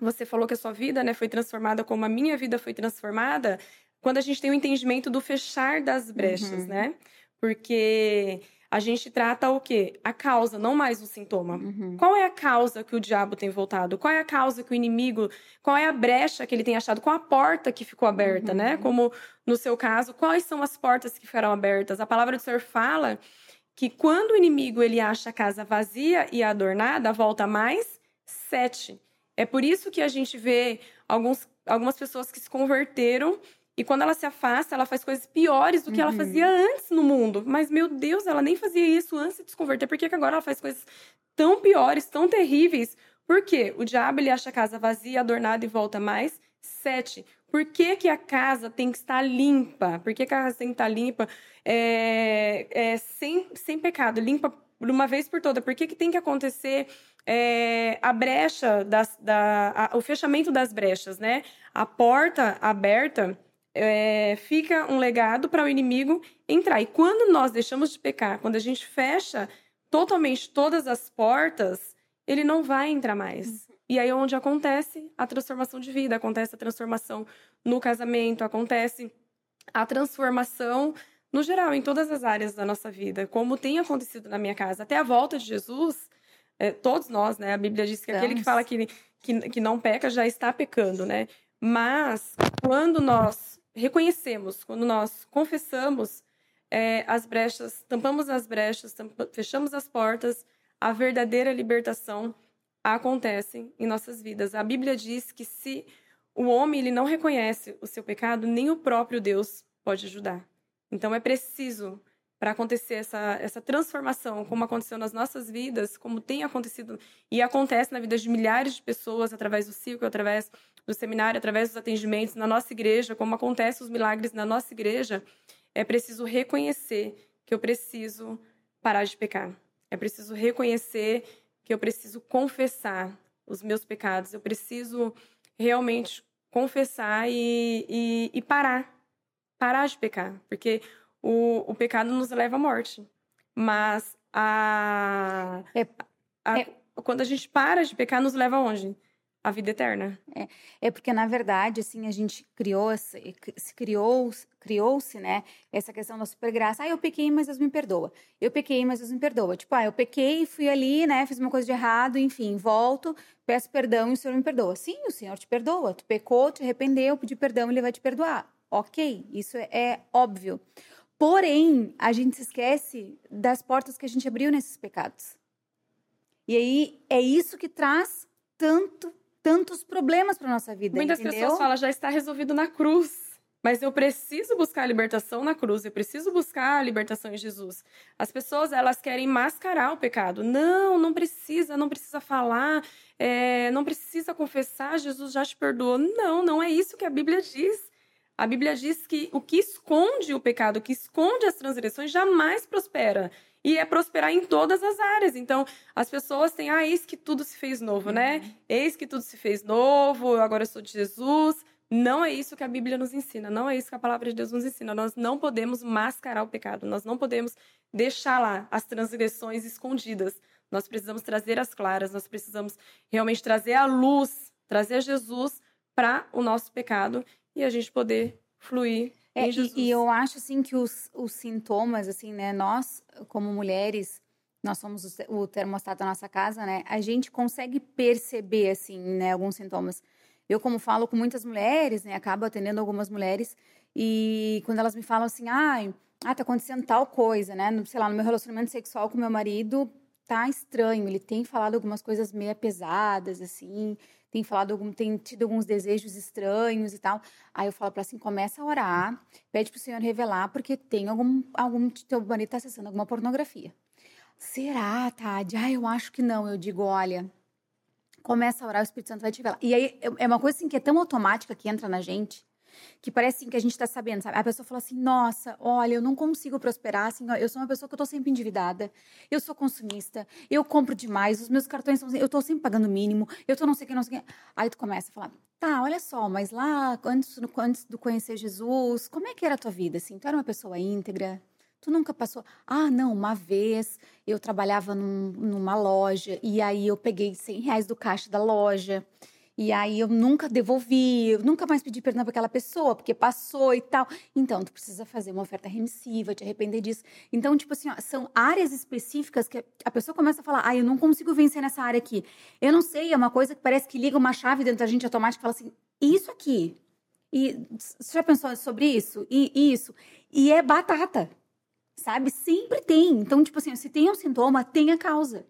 você falou que a sua vida né, foi transformada, como a minha vida foi transformada, quando a gente tem o entendimento do fechar das brechas, uhum. né? Porque a gente trata o quê? A causa, não mais o sintoma. Uhum. Qual é a causa que o diabo tem voltado? Qual é a causa que o inimigo, qual é a brecha que ele tem achado? Qual a porta que ficou aberta, né? uhum. né? Como no seu caso, quais são as portas que ficaram abertas? A palavra do Senhor fala que quando o inimigo ele acha a casa vazia e adornada, volta mais sete. É por isso que a gente vê alguns, algumas pessoas que se converteram e quando ela se afasta, ela faz coisas piores do que uhum. ela fazia antes no mundo. Mas, meu Deus, ela nem fazia isso antes de se converter. Por que, que agora ela faz coisas tão piores, tão terríveis? Por quê? O diabo ele acha a casa vazia, adornada e volta mais. Sete. Por que, que a casa tem que estar limpa? Por que, que a casa tem que estar limpa é, é, sem, sem pecado? Limpa por uma vez por toda. Por que, que tem que acontecer é, a brecha, das, da, a, o fechamento das brechas, né? A porta aberta é, fica um legado para o inimigo entrar. E quando nós deixamos de pecar, quando a gente fecha totalmente todas as portas, ele não vai entrar mais. Uhum. E aí é onde acontece a transformação de vida, acontece a transformação no casamento, acontece a transformação no geral, em todas as áreas da nossa vida, como tem acontecido na minha casa. Até a volta de Jesus, é, todos nós, né? A Bíblia diz que Estamos. aquele que fala que, que, que não peca já está pecando, né? Mas quando nós reconhecemos, quando nós confessamos é, as brechas, tampamos as brechas, tampa, fechamos as portas, a verdadeira libertação acontece em nossas vidas. A Bíblia diz que se o homem ele não reconhece o seu pecado, nem o próprio Deus pode ajudar. Então é preciso para acontecer essa, essa transformação, como aconteceu nas nossas vidas, como tem acontecido e acontece na vida de milhares de pessoas através do ciclo, através do seminário, através dos atendimentos na nossa igreja, como acontecem os milagres na nossa igreja, é preciso reconhecer que eu preciso parar de pecar. É preciso reconhecer que eu preciso confessar os meus pecados. Eu preciso realmente confessar e, e, e parar. Parar de pecar. Porque o, o pecado nos leva à morte. Mas a, é, a, é, quando a gente para de pecar, nos leva aonde? A vida eterna. É, é porque, na verdade, assim, a gente criou, se criou, criou-se, né, essa questão da supergraça. Ah, eu pequei, mas Deus me perdoa. Eu pequei, mas Deus me perdoa. Tipo, ah, eu pequei, fui ali, né, fiz uma coisa de errado, enfim, volto, peço perdão e o Senhor me perdoa. Sim, o Senhor te perdoa. Tu pecou, te arrependeu, pedi perdão, Ele vai te perdoar. Ok, isso é, é óbvio. Porém, a gente se esquece das portas que a gente abriu nesses pecados. E aí é isso que traz tanto, tantos problemas para nossa vida. Muitas entendeu? pessoas falam já está resolvido na cruz. Mas eu preciso buscar a libertação na cruz, eu preciso buscar a libertação em Jesus. As pessoas, elas querem mascarar o pecado. Não, não precisa, não precisa falar, é, não precisa confessar, Jesus já te perdoou. Não, não é isso que a Bíblia diz. A Bíblia diz que o que esconde o pecado, o que esconde as transgressões, jamais prospera. E é prosperar em todas as áreas. Então, as pessoas têm, ah, eis que tudo se fez novo, né? uhum. né? Eis que tudo se fez novo, agora eu sou de Jesus. Não é isso que a Bíblia nos ensina, não é isso que a palavra de Deus nos ensina. Nós não podemos mascarar o pecado, nós não podemos deixar lá as transgressões escondidas. Nós precisamos trazer as claras, nós precisamos realmente trazer a luz, trazer Jesus para o nosso pecado e a gente poder fluir é. E, e, eu acho assim que os, os sintomas, assim, né? Nós, como mulheres, nós somos o termostato da nossa casa, né? A gente consegue perceber, assim, né? Alguns sintomas. Eu, como falo com muitas mulheres, né? Acabo atendendo algumas mulheres e quando elas me falam assim, ah, ah, tá acontecendo tal coisa, né? No, sei lá, no meu relacionamento sexual com meu marido, tá estranho. Ele tem falado algumas coisas meio pesadas, assim tem falado algum, tem tido alguns desejos estranhos e tal. Aí eu falo para assim, começa a orar, pede pro Senhor revelar, porque tem algum, algum teu marido tá acessando alguma pornografia. Será, Tade? Ah, eu acho que não. Eu digo, olha, começa a orar, o Espírito Santo vai te revelar. E aí é uma coisa assim que é tão automática que entra na gente, que parece assim, que a gente está sabendo, sabe? A pessoa fala assim: nossa, olha, eu não consigo prosperar, assim, eu sou uma pessoa que eu estou sempre endividada, eu sou consumista, eu compro demais, os meus cartões são. Eu estou sempre pagando mínimo, eu estou não sei o que, não sei o que. Aí tu começa a falar: tá, olha só, mas lá, antes, antes de conhecer Jesus, como é que era a tua vida? Assim, tu era uma pessoa íntegra? Tu nunca passou. Ah, não, uma vez eu trabalhava num, numa loja e aí eu peguei 100 reais do caixa da loja E aí eu nunca devolvi, eu nunca mais pedi perdão para aquela pessoa, porque passou e tal. Então, tu precisa fazer uma oferta remissiva, te arrepender disso. Então, tipo assim, ó, são áreas específicas que a pessoa começa a falar: ah, eu não consigo vencer nessa área aqui. Eu não sei, é uma coisa que parece que liga uma chave dentro da gente automática e fala assim: isso aqui. E você já pensou sobre isso? E isso. E é batata sabe? Sempre tem. Então, tipo assim, se tem um sintoma, tem a causa.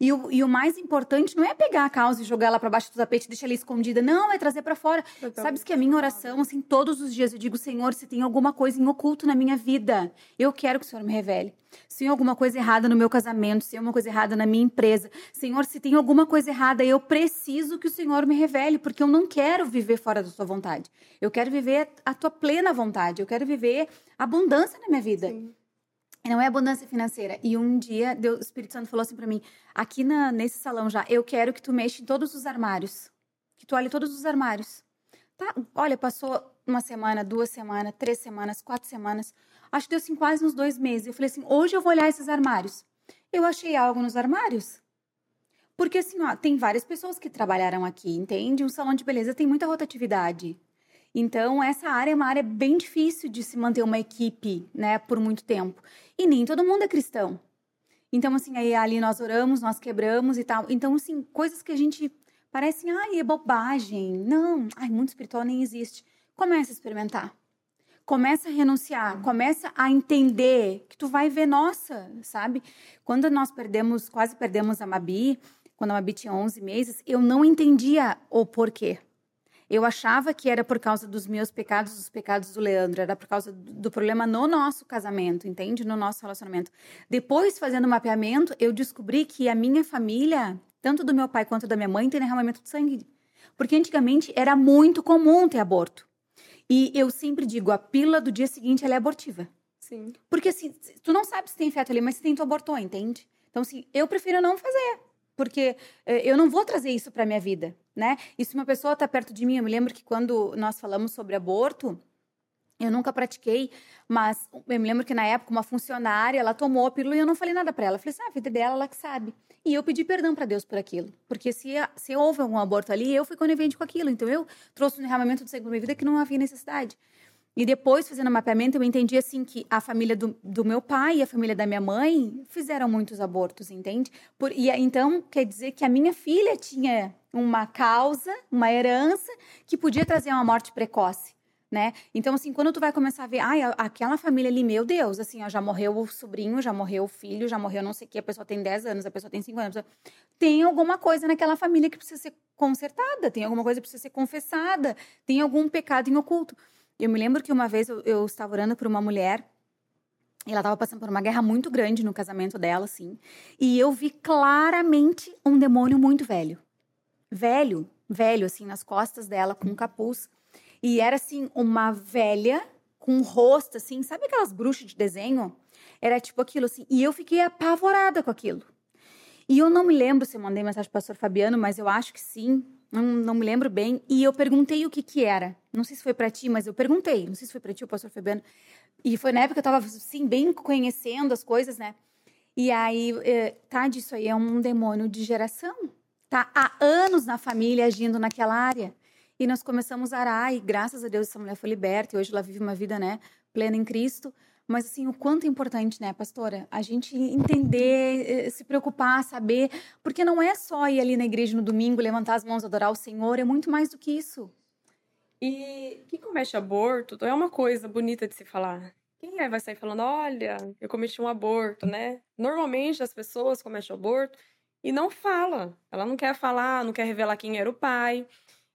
E o, e o mais importante não é pegar a causa e jogar ela para baixo do tapete e deixar ela escondida. Não, é trazer para fora. Sabes que a minha oração, assim, todos os dias eu digo, Senhor, se tem alguma coisa em oculto na minha vida, eu quero que o Senhor me revele. Se tem alguma coisa errada no meu casamento, se tem alguma coisa errada na minha empresa, Senhor, se tem alguma coisa errada, eu preciso que o Senhor me revele, porque eu não quero viver fora da tua vontade. Eu quero viver a tua plena vontade. Eu quero viver abundância na minha vida. Sim. Não é abundância financeira. E um dia Deus, o Espírito Santo falou assim para mim: aqui na, nesse salão já, eu quero que tu mexa em todos os armários. Que tu olhe todos os armários. Tá? Olha, passou uma semana, duas semanas, três semanas, quatro semanas. Acho que deu assim quase uns dois meses. Eu falei assim: hoje eu vou olhar esses armários. Eu achei algo nos armários. Porque assim, ó, tem várias pessoas que trabalharam aqui, entende? Um salão de beleza tem muita rotatividade. Então, essa área é uma área bem difícil de se manter uma equipe, né, por muito tempo. E nem todo mundo é cristão. Então, assim, aí ali nós oramos, nós quebramos e tal. Então, assim, coisas que a gente parecem, ai, é bobagem. Não, ai, muito espiritual nem existe. Começa a experimentar. Começa a renunciar, começa a entender que tu vai ver, nossa, sabe? Quando nós perdemos, quase perdemos a Mabi, quando a Mabi tinha 11 meses, eu não entendia o porquê. Eu achava que era por causa dos meus pecados, dos pecados do Leandro, era por causa do problema no nosso casamento, entende? No nosso relacionamento. Depois, fazendo o mapeamento, eu descobri que a minha família, tanto do meu pai quanto da minha mãe, tem derramamento de sangue. Porque antigamente era muito comum ter aborto. E eu sempre digo, a pílula do dia seguinte ela é abortiva. Sim. Porque assim, tu não sabe se tem feto ali, mas se tem, tu abortou, entende? Então, assim, eu prefiro não fazer porque eh, eu não vou trazer isso para minha vida, né? E se uma pessoa está perto de mim, eu me lembro que quando nós falamos sobre aborto, eu nunca pratiquei, mas eu me lembro que na época uma funcionária, ela tomou a pílula e eu não falei nada para ela. Eu falei assim, ah, a vida dela, ela que sabe. E eu pedi perdão para Deus por aquilo, porque se, se houve algum aborto ali, eu fui conivente com aquilo. Então eu trouxe um derramamento de sangue na minha vida que não havia necessidade. E depois, fazendo o mapeamento, eu entendi assim que a família do, do, meu pai e a família da minha mãe fizeram muitos abortos, entende? Por, e então quer dizer que a minha filha tinha uma causa, uma herança que podia trazer uma morte precoce. Né? Então, assim, quando tu vai começar a ver, ai, aquela família ali, meu Deus, assim, ó, já morreu o sobrinho, já morreu o filho, já morreu não sei o que, a pessoa tem 10 anos, a pessoa tem 5 anos. Tem alguma coisa naquela família que precisa ser consertada, tem alguma coisa que precisa ser confessada, tem algum pecado em oculto. Eu me lembro que uma vez eu, eu estava orando por uma mulher e ela estava passando por uma guerra muito grande no casamento dela, assim. E eu vi claramente um demônio muito velho. Velho, velho, assim, nas costas dela, com um capuz. E era, assim, uma velha com um rosto, assim, sabe aquelas bruxas de desenho? Era tipo aquilo, assim. E eu fiquei apavorada com aquilo. E eu não me lembro se eu mandei mensagem para o pastor Fabiano, mas eu acho que sim não, não me lembro bem, e eu perguntei o que que era. Não sei se foi para ti, mas eu perguntei. Não sei se foi para ti, o pastor Fabiano. E foi na época que eu estava assim, bem conhecendo as coisas, né? E aí, eh, tá, disso aí é um demônio de geração. Tá há anos na família agindo naquela área. E nós começamos a arar, e graças a Deus essa mulher foi liberta, e hoje ela vive uma vida, né, plena em Cristo. Mas, assim, o quanto é importante, né, pastora? A gente entender, eh, se preocupar, saber. Porque não é só ir ali na igreja no domingo, levantar as mãos, adorar o Senhor, é muito mais do que isso. E quem comete aborto é uma coisa bonita de se falar. Quem é vai sair falando, olha, eu cometi um aborto, né? Normalmente as pessoas cometem aborto e não fala. Ela não quer falar, não quer revelar quem era o pai.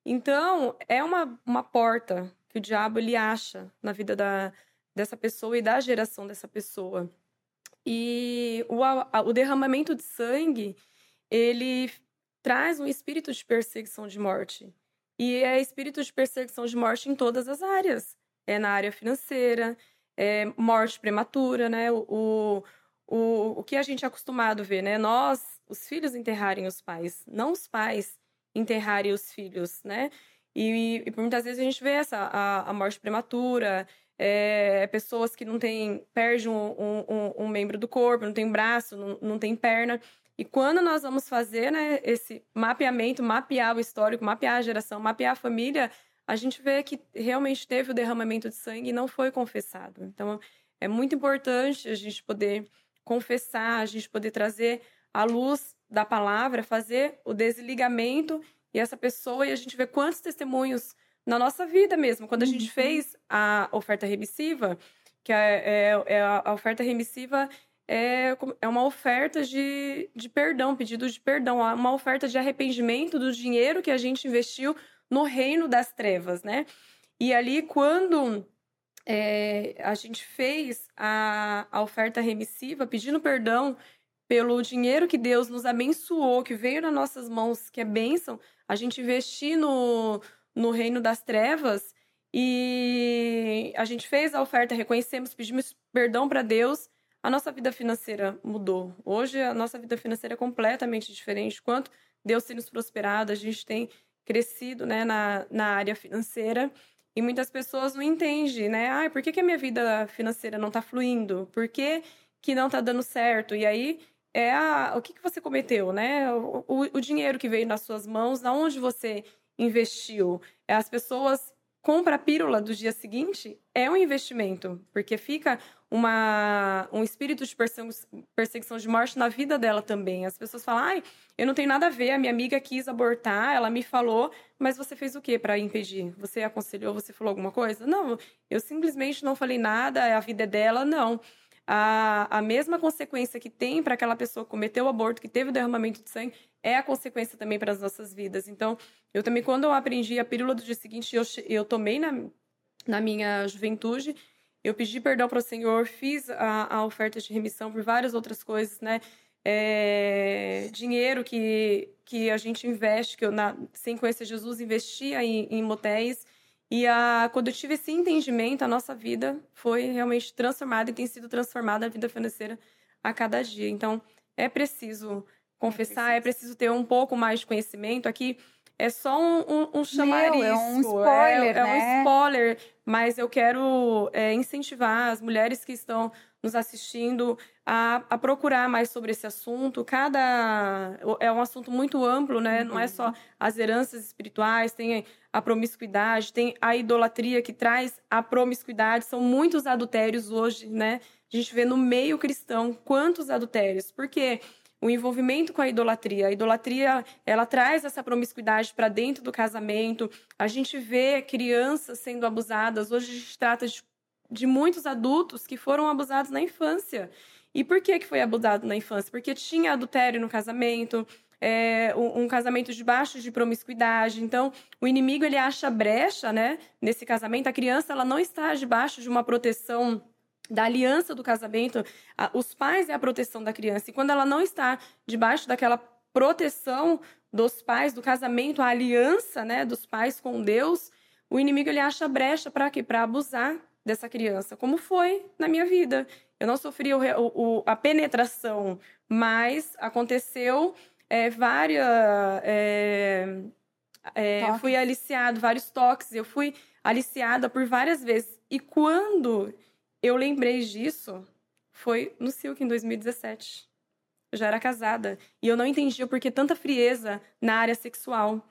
Então, é uma, uma porta que o diabo ele acha na vida da, dessa pessoa e da geração dessa pessoa. E o, o derramamento de sangue, ele traz um espírito de perseguição de morte. E é espírito de perseguição de morte em todas as áreas. É na área financeira, é morte prematura, né? O, o que a gente é acostumado a ver, né? Nós, os filhos enterrarem os pais, não os pais enterrarem os filhos, né? E, e muitas vezes a gente vê essa, a, a morte prematura, é, pessoas que não têm, perde um, um, um, membro do corpo, não tem braço, não, não tem perna. E quando nós vamos fazer né, esse mapeamento, mapear o histórico, mapear a geração, mapear a família, a gente vê que realmente teve o derramamento de sangue e não foi confessado. Então, é muito importante a gente poder confessar, a gente poder trazer a luz da palavra, fazer o desligamento e essa pessoa, e a gente vê quantos testemunhos na nossa vida mesmo. Quando a gente uhum. fez a oferta remissiva, que é, é, é a oferta remissiva é, é uma oferta de, de perdão, pedido de perdão, uma oferta de arrependimento do dinheiro que a gente investiu no reino das trevas, né? E ali, quando é, a gente fez a, a oferta remissiva, pedindo perdão pelo dinheiro que Deus nos abençoou, que veio nas nossas mãos, que é bênção, a gente investir no, no reino das trevas e a gente fez a oferta, reconhecemos, pedimos perdão para Deus, a nossa vida financeira mudou. Hoje a nossa vida financeira é completamente diferente. Quanto Deus tem nos prosperado, a gente tem crescido né, na, na área financeira. E muitas pessoas não entendem, né? Ah, por que, que a minha vida financeira não está fluindo? Por que, que não está dando certo? E aí é a, o que, que você cometeu, né? O, o, o dinheiro que veio nas suas mãos, na onde você investiu. É, as pessoas compram a pílula do dia seguinte, é um investimento, porque fica uma, um espírito de perseguição de morte na vida dela também. As pessoas falam, ai, eu não tenho nada a ver, a minha amiga quis abortar, ela me falou, mas você fez o que para impedir? Você aconselhou, você falou alguma coisa? Não, eu simplesmente não falei nada, a vida é dela, não a, a mesma consequência que tem para aquela pessoa que cometeu o aborto, que teve o derramamento de sangue, é a consequência também para as nossas vidas. Então, eu também, quando eu aprendi a pílula do dia seguinte, eu, eu tomei na, na minha juventude, eu pedi perdão para o Senhor, fiz a, a, oferta de remissão por várias outras coisas, né? É, dinheiro que, que a gente investe, que eu, na, sem conhecer Jesus, investia em, em motéis. E a, quando eu tive esse entendimento, a nossa vida foi realmente transformada e tem sido transformada a vida financeira a cada dia. Então, é preciso confessar, é preciso, é preciso ter um pouco mais de conhecimento. Aqui é só um, um, um chamariz. Meu, é um spoiler, é, é né? um spoiler, mas eu quero é, incentivar as mulheres que estão nos assistindo a, a, procurar mais sobre esse assunto. Cada é um assunto muito amplo, né? Uhum. Não é só uhum. as heranças espirituais, tem a promiscuidade, tem a idolatria que traz a promiscuidade. São muitos adultérios hoje, né? A gente vê no meio cristão quantos adultérios. Porque o envolvimento com a idolatria. A idolatria, ela traz essa promiscuidade para dentro do casamento. A gente vê crianças sendo abusadas. Hoje a gente trata de de muitos adultos que foram abusados na infância. E por que, que foi abusado na infância? Porque tinha adultério no casamento, é, um, um, casamento debaixo de promiscuidade. Então, o inimigo ele acha brecha, né? Nesse casamento, a criança ela não está debaixo de uma proteção da aliança do casamento. Os pais é a proteção da criança. E quando ela não está debaixo daquela proteção dos pais, do casamento, a aliança, né, dos pais com Deus, o inimigo ele acha brecha para quê? Para abusar dessa criança, como foi na minha vida. Eu não sofri o, o, a penetração, mas aconteceu é, várias. É, é, fui aliciado, vários toques, eu fui aliciada por várias vezes. E quando eu lembrei disso, foi no Silk em 2017. Eu já era casada e eu não entendia por que tanta frieza na área sexual.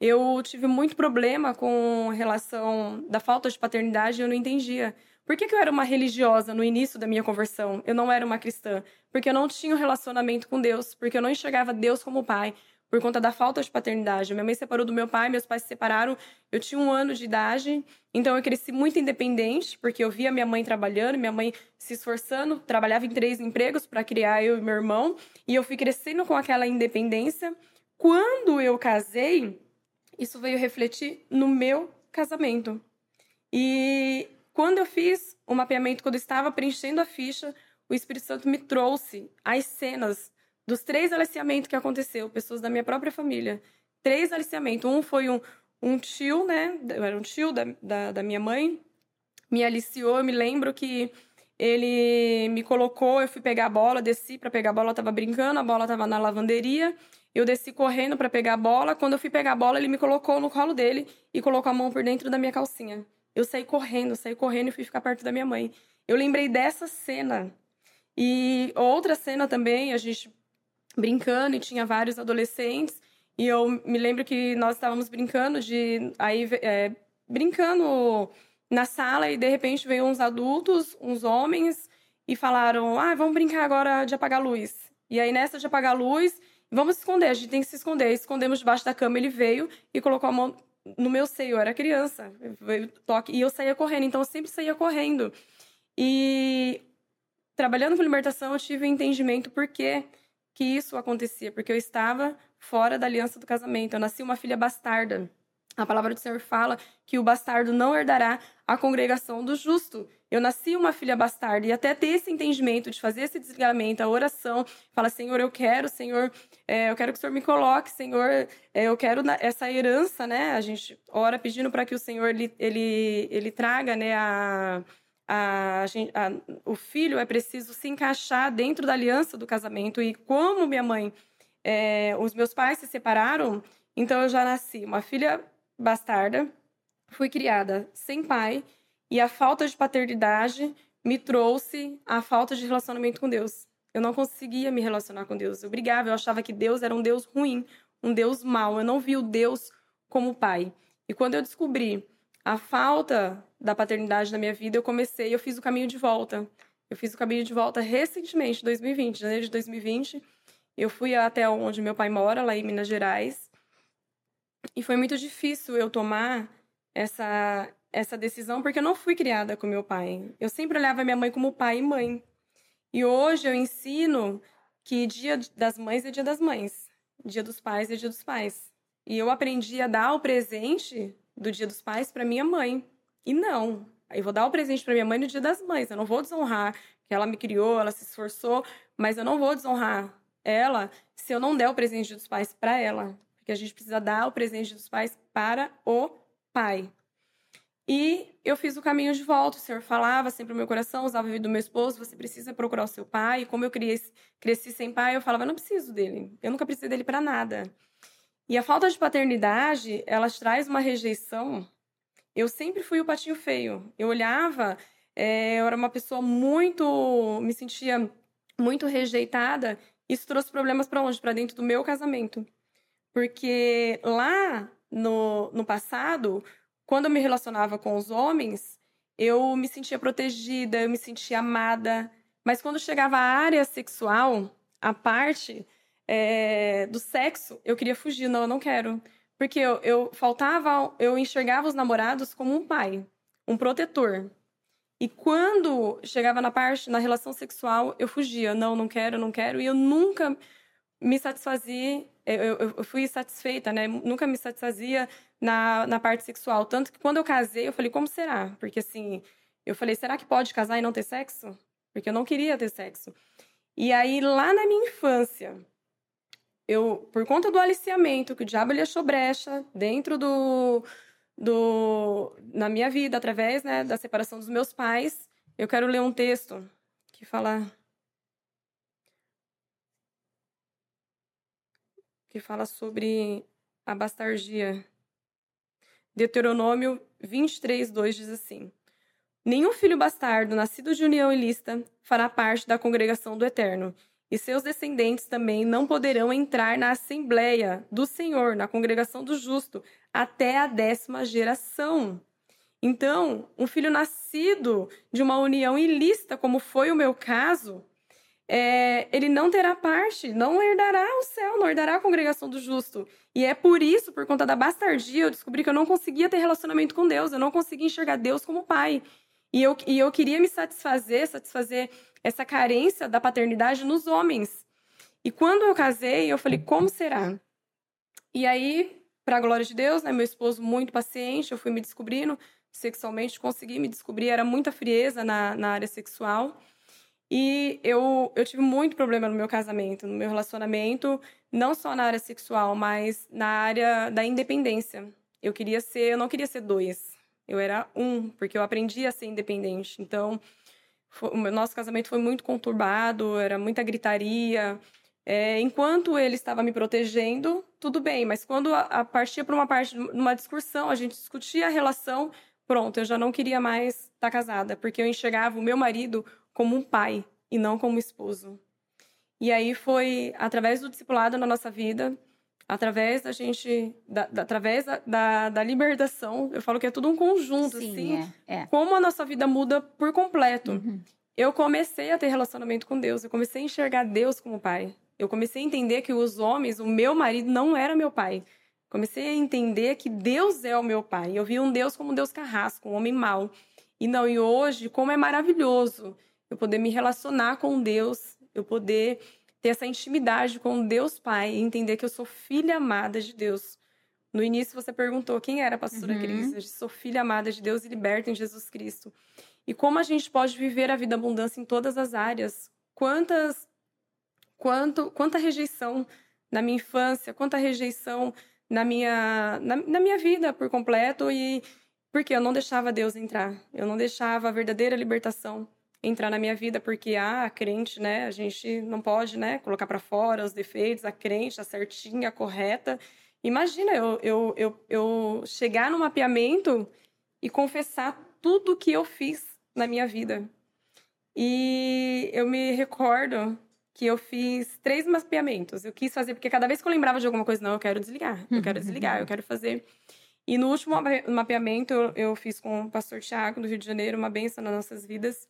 Eu tive muito problema com relação da falta de paternidade, eu não entendia. Por que, que eu era uma religiosa no início da minha conversão? Eu não era uma cristã. Porque eu não tinha um relacionamento com Deus, porque eu não enxergava Deus como pai, por conta da falta de paternidade. Minha mãe separou do meu pai, meus pais se separaram, eu tinha um ano de idade, então eu cresci muito independente, porque eu via minha mãe trabalhando, minha mãe se esforçando, trabalhava em três empregos para criar eu e meu irmão, e eu fui crescendo com aquela independência. Quando eu casei, isso veio refletir no meu casamento. E quando eu fiz o mapeamento, quando eu estava preenchendo a ficha, o Espírito Santo me trouxe as cenas dos três aliciamentos que aconteceu, pessoas da minha própria família. Três aliciamentos. Um foi um, um tio, né? Era um tio da, da, da minha mãe, me aliciou. Eu me lembro que ele me colocou, eu fui pegar a bola, desci para pegar a bola, eu tava brincando, a bola tava na lavanderia. Eu desci correndo para pegar a bola. Quando eu fui pegar a bola, ele me colocou no colo dele e colocou a mão por dentro da minha calcinha. Eu saí correndo, saí correndo e fui ficar perto da minha mãe. Eu lembrei dessa cena. E outra cena também, a gente brincando e tinha vários adolescentes. E eu me lembro que nós estávamos brincando de. Aí, é, brincando na sala e de repente veio uns adultos, uns homens, e falaram: Ah, vamos brincar agora de apagar a luz. E aí, nessa de apagar a luz, vamos esconder, a gente tem que se esconder. Escondemos debaixo da cama, ele veio e colocou a mão no meu seio. Eu era criança, toque, e eu saía correndo, então eu sempre saía correndo. E trabalhando com libertação, eu tive um entendimento por que, isso acontecia, porque eu estava fora da aliança do casamento. Eu nasci uma filha bastarda. A palavra do Senhor fala que o bastardo não herdará a congregação do justo. Eu nasci uma filha bastarda e até ter esse entendimento de fazer esse desligamento, a oração, fala Senhor, eu quero, Senhor, é, eu quero que o Senhor me coloque, Senhor, é, eu quero essa herança, né? A gente ora pedindo para que o Senhor ele, ele, ele traga, né, a a, a, o filho é preciso se encaixar dentro da aliança do casamento. E como minha mãe, é, os meus pais se separaram, então eu já nasci uma filha bastarda, fui criada sem pai e a falta de paternidade me trouxe a falta de relacionamento com Deus. Eu não conseguia me relacionar com Deus. Eu brigava, eu achava que Deus era um Deus ruim, um Deus mau. Eu não via o Deus como pai. E quando eu descobri a falta da paternidade na minha vida, eu comecei, eu fiz o caminho de volta. Eu fiz o caminho de volta recentemente, 2020, janeiro de 2020. Eu fui até onde meu pai mora, lá em Minas Gerais. E foi muito difícil eu tomar essa essa decisão porque eu não fui criada com meu pai. Eu sempre olhava minha mãe como pai e mãe. E hoje eu ensino que dia das mães é dia das mães, dia dos pais é dia dos pais. E eu aprendi a dar o presente do Dia dos Pais para minha mãe. E não, eu vou dar o presente para minha mãe no Dia das Mães. Eu não vou desonrar que ela me criou, ela se esforçou, mas eu não vou desonrar ela se eu não der o presente dos pais para ela, porque a gente precisa dar o presente dos pais para o pai. E eu fiz o caminho de volta. O Senhor falava sempre no meu coração, usava a vida do meu esposo, você precisa procurar o seu pai. E como eu cresci, cresci sem pai, eu falava, eu não preciso dele. Eu nunca precisei dele para nada. E a falta de paternidade, ela traz uma rejeição. Eu sempre fui o patinho feio. Eu olhava, é, eu era uma pessoa muito. me sentia muito rejeitada. Isso trouxe problemas para onde? Para dentro do meu casamento. Porque lá no, no passado, quando eu me relacionava com os homens, eu me sentia protegida, eu me sentia amada. Mas quando chegava à área sexual, a parte é, do sexo, eu queria fugir. Não, eu não quero. Porque eu, eu faltava, eu enxergava os namorados como um pai, um protetor. E quando chegava na parte, na relação sexual, eu fugia. Não, não quero, não quero. E eu nunca me satisfazia, eu, eu, eu fui satisfeita, né? Nunca me satisfazia na, na parte sexual. Tanto que quando eu casei, eu falei, como será? Porque assim, eu falei, será que pode casar e não ter sexo? Porque eu não queria ter sexo. E aí, lá na minha infância, eu, por conta do aliciamento, que o diabo ele achou brecha dentro do, do na minha vida através né, da separação dos meus pais, eu quero ler um texto que fala que fala sobre a bastardia. Deuteronômio 23, 2 diz assim: Nenhum filho bastardo nascido de união ilícita fará parte da congregação do Eterno, e seus descendentes também não poderão entrar na Assembleia do Senhor, na congregação do justo, até a décima geração. Então, um filho nascido de uma união ilícita, como foi o meu caso, é, ele não terá parte, não herdará o céu, não herdará a congregação do justo. E é por isso, por conta da bastardia, eu descobri que eu não conseguia ter relacionamento com Deus, eu não conseguia enxergar Deus como pai. E eu, e eu queria me satisfazer, satisfazer essa carência da paternidade nos homens. E quando eu casei, eu falei, como será? E aí, para a glória de Deus, né, meu esposo muito paciente, eu fui me descobrindo sexualmente, consegui me descobrir, era muita frieza na, na área sexual. E eu, eu tive muito problema no meu casamento, no meu relacionamento, não só na área sexual, mas na área da independência. Eu queria ser, eu não queria ser dois. Eu era um, porque eu aprendi a ser independente. Então, o nosso casamento foi muito conturbado, era muita gritaria. É, enquanto ele estava me protegendo, tudo bem, mas quando a, a partia para uma parte, numa discussão, a gente discutia a relação, pronto, eu já não queria mais estar tá casada, porque eu enxergava o meu marido como um pai e não como esposo. E aí foi através do discipulado na nossa vida, através da gente, da, da, através da, da, da, libertação, eu falo que é tudo um conjunto, Sim, assim, é, é. como a nossa vida muda por completo. Uhum. Eu comecei a ter relacionamento com Deus, eu comecei a enxergar Deus como pai. Eu comecei a entender que os homens, o meu marido não era meu pai. Comecei a entender que Deus é o meu pai. Eu vi um Deus como um Deus carrasco, um homem mau. E não, e hoje, como é maravilhoso eu poder me relacionar com Deus, eu poder ter essa intimidade com Deus Pai e entender que eu sou filha amada de Deus. No início você perguntou quem era a pastora uhum. Cris. Eu sou filha amada de Deus e liberta em Jesus Cristo. E como a gente pode viver a vida abundância em todas as áreas? Quantas quanto quanta rejeição na minha infância, quanta rejeição na minha na, na minha vida por completo e porque eu não deixava Deus entrar. Eu não deixava a verdadeira libertação entrar na minha vida, porque ah, a crente, né, a gente não pode, né, colocar para fora os defeitos, a crente, a certinha, a correta. Imagina eu, eu, eu, eu chegar no mapeamento e confessar tudo que eu fiz na minha vida. E eu me recordo que eu fiz três mapeamentos. Eu quis fazer, porque cada vez que eu lembrava de alguma coisa, não, eu quero desligar, eu quero desligar, eu quero fazer. E no último mapeamento eu, eu fiz com o pastor Tiago, do Rio de Janeiro, uma benção nas nossas vidas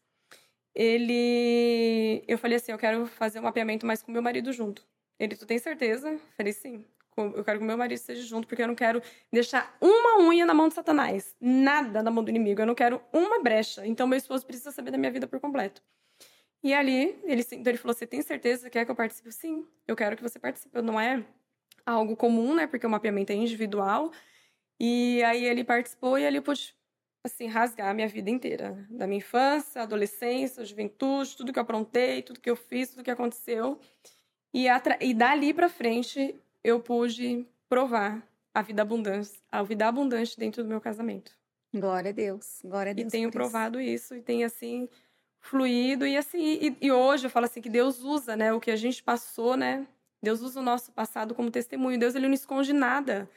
ele. Eu falei assim: eu quero fazer um mapeamento mais com meu marido junto. Ele, tu tem certeza? falei, sim. Eu quero que meu marido esteja junto, porque eu não quero deixar uma unha na mão de Satanás. Nada na mão do inimigo. Eu não quero uma brecha. Então, meu esposo precisa saber da minha vida por completo. E ali, ele, então ele falou: Você tem certeza que quer que eu participe? Sim, eu quero que você participe. Não é algo comum, né? Porque o mapeamento é individual. E aí ele participou e ali eu pude assim, rasgar a minha vida inteira. Da minha infância, adolescência, juventude, tudo que eu aprontei, tudo que eu fiz, tudo que aconteceu. E, e dali para frente, eu pude provar a vida abundante, a vida abundante dentro do meu casamento. Glória a Deus, glória a Deus. E tenho provado isso e tem assim fluído e assim e, e, hoje eu falo assim que Deus usa, né, o que a gente passou, né? Deus usa o nosso passado como testemunho. Deus ele não esconde nada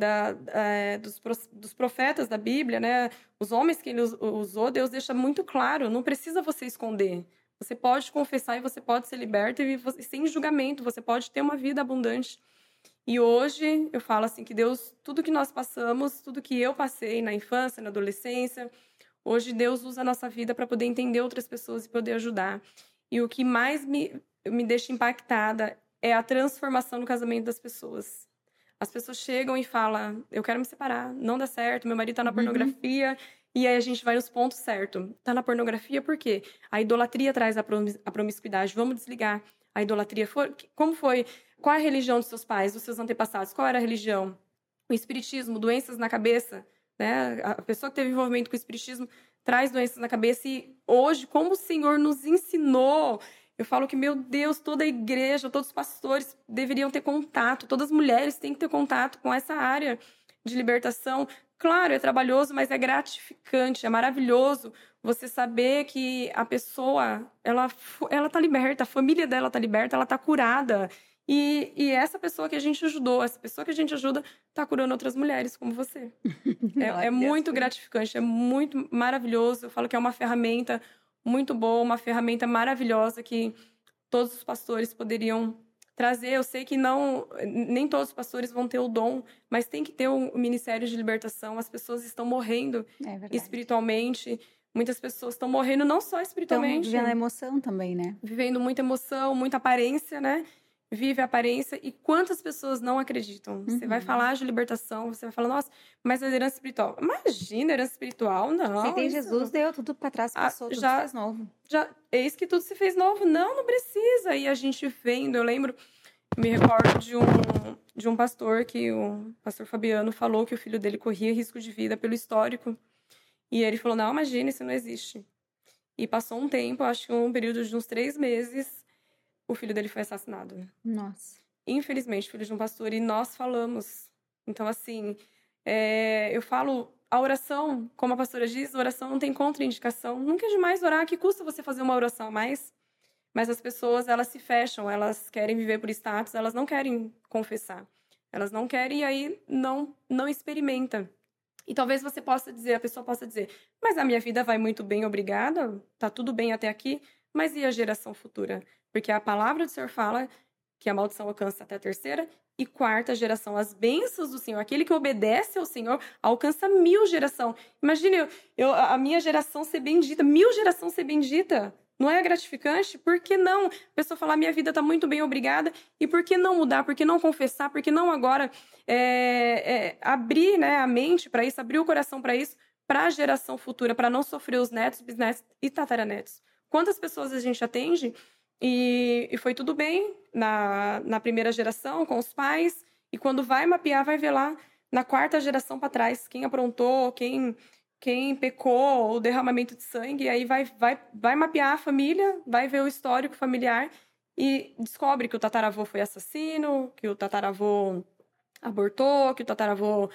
da, é, dos, dos, profetas da Bíblia, né? Os homens que ele usou, Deus deixa muito claro, não precisa você esconder. Você pode confessar e você pode ser liberto e você, sem julgamento, você pode ter uma vida abundante. E hoje eu falo assim que Deus, tudo que nós passamos, tudo que eu passei na infância, na adolescência, hoje Deus usa a nossa vida para poder entender outras pessoas e poder ajudar. E o que mais me, me deixa impactada é a transformação no casamento das pessoas. As pessoas chegam e falam: Eu quero me separar, não dá certo, meu marido tá na uhum. pornografia. E aí a gente vai nos pontos certos. Tá na pornografia por quê? A idolatria traz a, a promiscuidade. Vamos desligar. A idolatria foi. Como foi? Qual é a religião dos seus pais, dos seus antepassados? Qual era a religião? O espiritismo, doenças na cabeça. Né? A pessoa que teve envolvimento com o espiritismo traz doenças na cabeça. E hoje, como o Senhor nos ensinou eu falo que, meu Deus, toda a igreja, todos os pastores deveriam ter contato, todas as mulheres têm que ter contato com essa área de libertação. Claro, é trabalhoso, mas é gratificante, é maravilhoso você saber que a pessoa, ela, ela tá liberta, a família dela tá liberta, ela tá curada. E, e essa pessoa que a gente ajudou, essa pessoa que a gente ajuda, tá curando outras mulheres como você. é, é muito gratificante, é muito maravilhoso. Eu falo que é uma ferramenta muito boa, uma ferramenta maravilhosa que todos os pastores poderiam trazer. Eu sei que não, nem todos os pastores vão ter o dom, mas tem que ter o ministério de libertação. As pessoas estão morrendo é espiritualmente. Muitas pessoas estão morrendo não só espiritualmente. Estão vivendo emoção também, né? Vivendo muita emoção, muita aparência, né? Vive a aparência e quantas pessoas não acreditam. Uhum. Você vai uhum. falar de libertação, você vai falar, nossa, mas a herança espiritual. Imagina, herança espiritual, não. Você tem Jesus, deu tudo para trás, ah, passou, ah, tudo já, fez novo. Já, eis que tudo se fez novo. Não, não precisa. E a gente vendo, eu lembro, me recordo de um, de um pastor que o pastor Fabiano falou que o filho dele corria risco de vida pelo histórico. E ele falou, não, imagina, isso não existe. E passou um tempo, acho que um período de uns três meses, o filho dele foi assassinado. Nossa. Infelizmente, filho de um pastor, e nós falamos. Então, assim, é, eu falo, a oração, como a pastora diz, a oração não tem contraindicação. Nunca é demais orar, que custa você fazer uma oração a mais? Mas as pessoas, elas se fecham, elas querem viver por status, elas não querem confessar. Elas não querem e aí não, não experimenta. E talvez você possa dizer, a pessoa possa dizer, mas a minha vida vai muito bem, obrigada, tá tudo bem até aqui. Mas e a geração futura? Porque a palavra do Senhor fala que a maldição alcança até a terceira e quarta geração. As bênçãos do Senhor, aquele que obedece ao Senhor, alcança mil geração. Imagine eu, eu, a minha geração ser bendita, mil geração ser bendita. Não é gratificante? Por que não? A pessoa falar, minha vida está muito bem, obrigada. E por que não mudar? Por que não confessar? Por que não agora é, é, abrir né, a mente para isso, abrir o coração para isso, para a geração futura, para não sofrer os netos, bisnetos e tataranetos? Quantas pessoas a gente atende e, e foi tudo bem na, na primeira geração, com os pais, e quando vai mapear, vai ver lá na quarta geração para trás quem aprontou, quem quem pecou, o derramamento de sangue, aí vai, vai, vai mapear a família, vai ver o histórico familiar e descobre que o tataravô foi assassino, que o tataravô abortou, que o tataravô.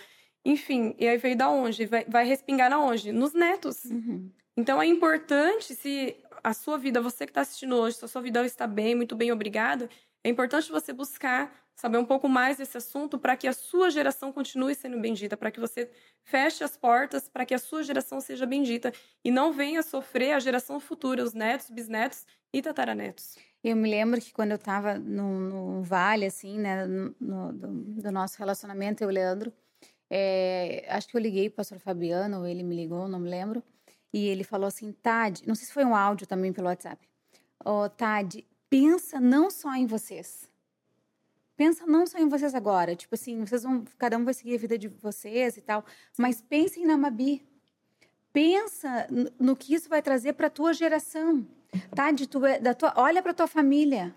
Enfim, e aí veio da onde? Vai, vai respingar na onde? Nos netos. Uhum. Então é importante, se a sua vida, você que está assistindo hoje, se a sua vida está bem, muito bem, obrigado, é importante você buscar saber um pouco mais desse assunto para que a sua geração continue sendo bendita, para que você feche as portas, para que a sua geração seja bendita e não venha sofrer a geração futura, os netos, bisnetos e tataranetos. Eu me lembro que quando eu estava no, vale, assim, né, no do, do, nosso relacionamento, eu e o Leandro, é, acho que eu liguei para o pastor Fabiano, ou ele me ligou, não me lembro, e ele falou assim, Tad, não sei se foi um áudio também pelo WhatsApp, oh, Tad, pensa não só em vocês, pensa não só em vocês agora, tipo assim, vocês vão, cada um vai seguir a vida de vocês e tal, mas pensem na Mabi. Pensa no que isso vai trazer para tua geração, tá? De tu, da tua, olha para tua família.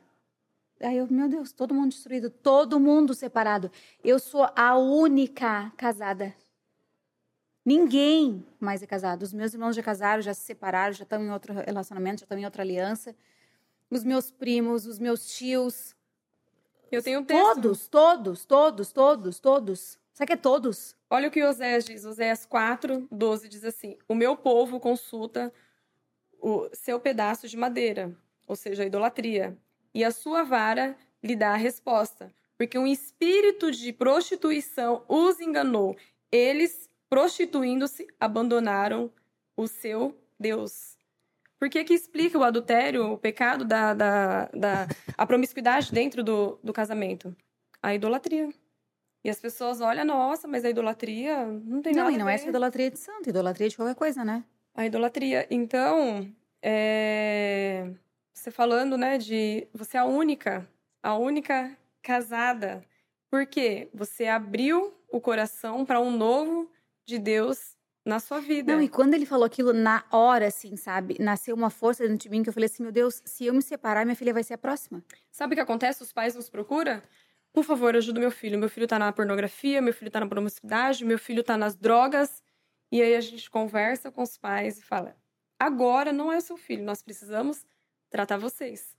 Aí eu, meu Deus, todo mundo destruído, todo mundo separado. Eu sou a única casada. Ninguém mais é casado. Os meus irmãos já casaram, já se separaram, já estão em outro relacionamento, já estão em outra aliança. Os meus primos, os meus tios, eu tenho um texto. Todos, todos, todos, todos, todos. Sabe que é todos? Olha o que Oséias diz. Oséias 4, 12 diz assim: O meu povo consulta o seu pedaço de madeira, ou seja, a idolatria, e a sua vara lhe dá a resposta. Porque um espírito de prostituição os enganou. Eles, prostituindo-se, abandonaram o seu Deus. Por que, que explica o adultério, o pecado da, da, da a promiscuidade dentro do, do casamento? A idolatria. E as pessoas olham, nossa, mas a idolatria não tem não, nada. Não, e não é essa idolatria de santo, idolatria de qualquer coisa, né? A idolatria. Então, é... você falando, né, de você é a única, a única casada. Por quê? Você abriu o coração para um novo de Deus na sua vida. Não, e quando ele falou aquilo na hora, assim, sabe? Nasceu uma força dentro de mim que eu falei assim: meu Deus, se eu me separar, minha filha vai ser a próxima. Sabe o que acontece? Os pais nos procuram? Por favor, ajuda meu filho. Meu filho tá na pornografia, meu filho tá na promiscuidade, meu filho tá nas drogas. E aí a gente conversa com os pais e fala: agora não é o seu filho, nós precisamos tratar vocês.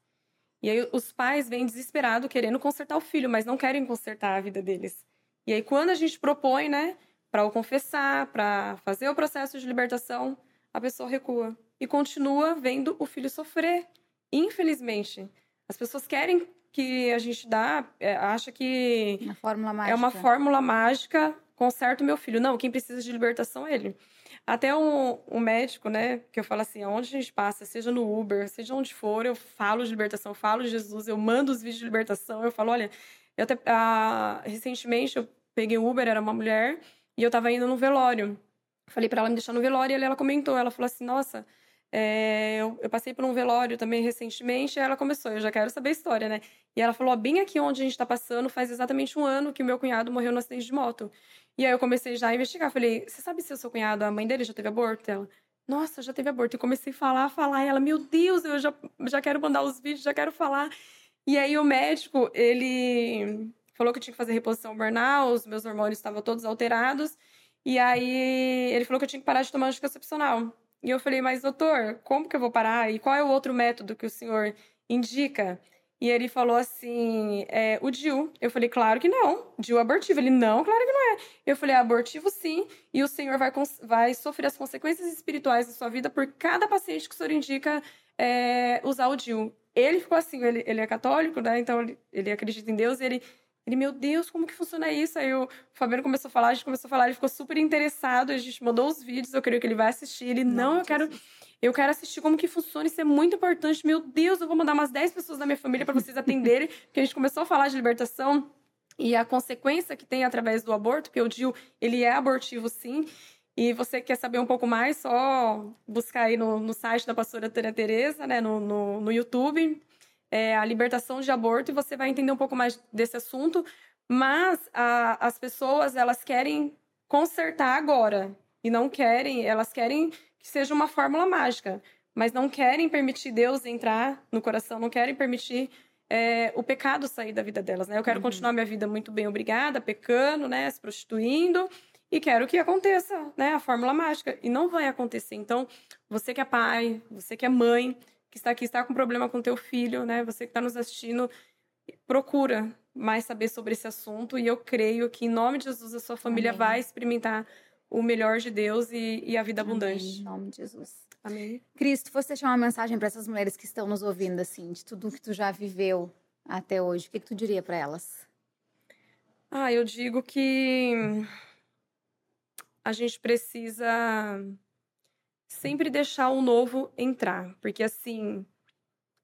E aí os pais vêm desesperados querendo consertar o filho, mas não querem consertar a vida deles. E aí quando a gente propõe, né? Para o confessar, para fazer o processo de libertação, a pessoa recua e continua vendo o filho sofrer. Infelizmente, as pessoas querem que a gente dá, é, acha que uma fórmula mágica. é uma fórmula mágica, conserta o meu filho. Não, quem precisa de libertação é ele. Até um, um, médico, né, que eu falo assim, aonde a gente passa, seja no Uber, seja onde for, eu falo de libertação, eu falo de Jesus, eu mando os vídeos de libertação, eu falo, olha, eu até, ah, recentemente eu peguei o Uber, era uma mulher, e eu tava indo no velório. Falei para ela me deixar no velório e ela comentou. Ela falou assim: Nossa, é, eu, eu, passei por um velório também recentemente. E ela começou: Eu já quero saber a história, né? E ela falou: Bem aqui onde a gente tá passando, faz exatamente um ano que o meu cunhado morreu no acidente de moto. E aí eu comecei já a investigar. Falei: Você sabe se o seu cunhado, a mãe dele, já teve aborto? Ela. Nossa, já teve aborto. E comecei a falar, a falar. E ela, meu Deus, eu já, já quero mandar os vídeos, já quero falar. E aí o médico, ele falou que eu tinha que fazer reposição hormonal, os meus hormônios estavam todos alterados. E aí ele falou que eu tinha que parar de tomar anticoncepcional. E eu falei, mas doutor, como que eu vou parar? E qual é o outro método que o senhor indica? E ele falou assim, é, o DIU. Eu falei, claro que não. DIU abortivo. Ele, não, claro que não é. Eu falei, abortivo sim. E o senhor vai, vai sofrer as consequências espirituais da sua vida por cada paciente que o senhor indica é, usar o DIU. Ele ficou assim, ele, ele é católico, né? Então ele, ele acredita em Deus. Ele, ele, meu Deus, como que funciona isso? Aí o Fabiano começou a falar, a gente começou a falar, ele ficou super interessado, a gente mandou os vídeos, eu creio que ele vai assistir. Ele, não, não eu quero. Eu quero assistir como que funciona, isso é muito importante. Meu Deus, eu vou mandar umas 10 pessoas da minha família para vocês atenderem, porque a gente começou a falar de libertação e a consequência que tem através do aborto, porque o DIU, ele é abortivo sim. E você quer saber um pouco mais, só buscar aí no, no site da pastora Tânia Tereza, né, no, no, no YouTube, é, a libertação de aborto, e você vai entender um pouco mais desse assunto. Mas a, as pessoas, elas querem consertar agora, e não querem, elas querem que seja uma fórmula mágica, mas não querem permitir Deus entrar no coração, não querem permitir é, o pecado sair da vida delas, né? Eu quero uhum. continuar minha vida muito bem, obrigada, pecando, né? Se prostituindo. E quero que aconteça, né? A fórmula mágica. E não vai acontecer. Então, você que é pai, você que é mãe, que está aqui, está com problema com teu filho, né? Você que está nos assistindo, procura mais saber sobre esse assunto. E eu creio que, em nome de Jesus, a sua família Amém. vai experimentar o melhor de Deus e, e a vida Amém. abundante. Em nome de Jesus. Amém. Cristo, você deixar uma mensagem para essas mulheres que estão nos ouvindo, assim, de tudo que tu já viveu até hoje, o que, que tu diria para elas? Ah, eu digo que a gente precisa sempre deixar o novo entrar, porque assim,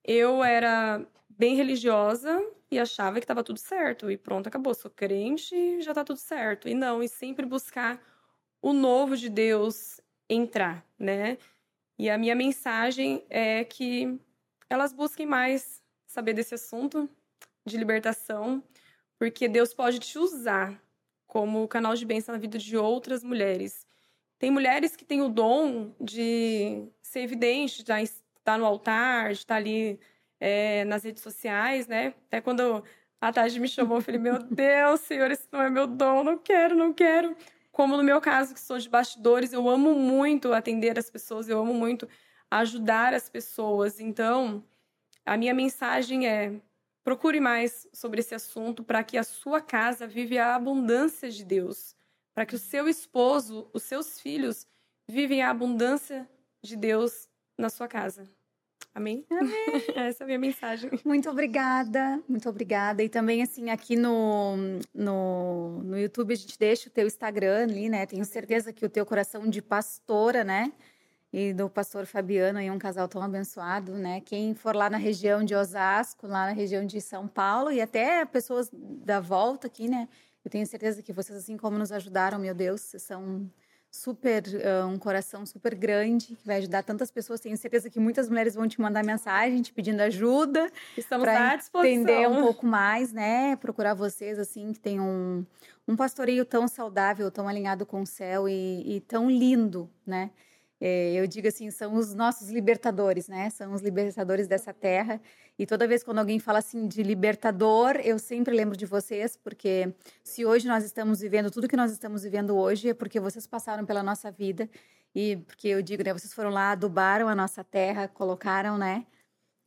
eu era bem religiosa e achava que estava tudo certo e pronto, acabou, sou crente e já está tudo certo. E não, e sempre buscar o novo de Deus entrar, né? E a minha mensagem é que elas busquem mais saber desse assunto de libertação, porque Deus pode te usar como canal de bênção na vida de outras mulheres. Tem mulheres que têm o dom de ser evidente, de estar no altar, de estar ali é, nas redes sociais, né? Até quando a Tati me chamou, eu falei, meu Deus, Senhor, esse não é meu dom, não quero, não quero. Como no meu caso, que sou de bastidores, eu amo muito atender as pessoas, eu amo muito ajudar as pessoas. Então, a minha mensagem é: procure mais sobre esse assunto para que a sua casa vive a abundância de Deus, para que o seu esposo, os seus filhos vivem a abundância de Deus na sua casa. Amém? Amém. Essa é a minha mensagem. Muito obrigada, muito obrigada. E também, assim, aqui no, no, no YouTube a gente deixa o teu Instagram ali, né? Tenho certeza que o teu coração de pastora, né? E do pastor Fabiano, aí um casal tão abençoado, né? Quem for lá na região de Osasco, lá na região de São Paulo e até pessoas da volta aqui, né? Eu tenho certeza que vocês, assim como nos ajudaram, meu Deus, vocês são super, uh, um coração super grande, que vai ajudar tantas pessoas. Tenho certeza que muitas mulheres vão te mandar mensagem te pedindo ajuda. Estamos à disposição. Entender um pouco mais, né? Procurar vocês, assim, que tem um, um pastoreio tão saudável, tão alinhado com o céu e, e tão lindo, né? É, eu digo assim, são os nossos libertadores, né? São os libertadores dessa terra. E toda vez quando alguém fala assim de libertador, eu sempre lembro de vocês, porque se hoje nós estamos vivendo tudo que nós estamos vivendo hoje, é porque vocês passaram pela nossa vida e porque eu digo, né? Vocês foram lá, adubaram a nossa terra, colocaram, né?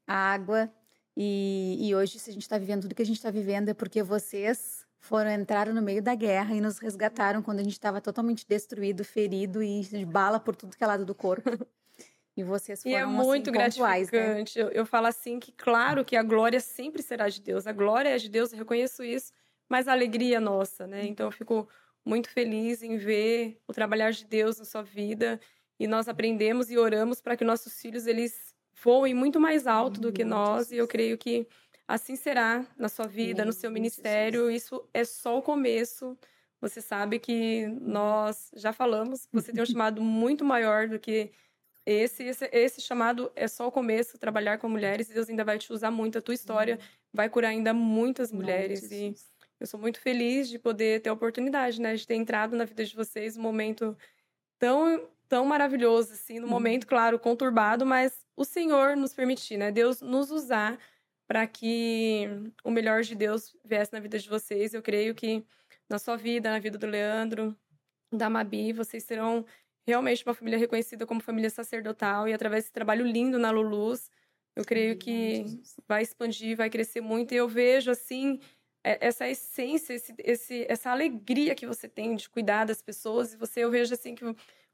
A água. E, e hoje, se a gente está vivendo tudo que a gente está vivendo, é porque vocês foram entraram no meio da guerra e nos resgataram quando a gente estava totalmente destruído, ferido e de bala por tudo que é lado do corpo. E vocês foram e é muito assim, gratificante. Né? Eu, eu falo assim que claro que a glória sempre será de Deus. A glória é de Deus, eu reconheço isso, mas a alegria é nossa, né? Então eu fico muito feliz em ver o trabalhar de Deus na sua vida e nós aprendemos e oramos para que nossos filhos eles voem muito mais alto do que nós e eu creio que Assim será na sua vida, no seu ministério. Isso é só o começo. Você sabe que nós já falamos, você tem um chamado muito maior do que esse, esse, esse, chamado é só o começo, trabalhar com mulheres, Deus ainda vai te usar muito, a tua história vai curar ainda muitas mulheres. E eu sou muito feliz de poder ter a oportunidade, né, de ter entrado na vida de vocês um momento tão, tão maravilhoso, assim, no momento, claro, conturbado, mas o Senhor nos permitir, né, Deus nos usar para que o melhor de Deus viesse na vida de vocês. Eu creio que na sua vida, na vida do Leandro, da Mabi, vocês serão realmente uma família reconhecida como família sacerdotal e através desse trabalho lindo na Luluz, eu creio que vai expandir, vai crescer muito. E eu vejo assim essa essência, esse, esse, essa alegria que você tem de cuidar das pessoas. E você eu vejo assim que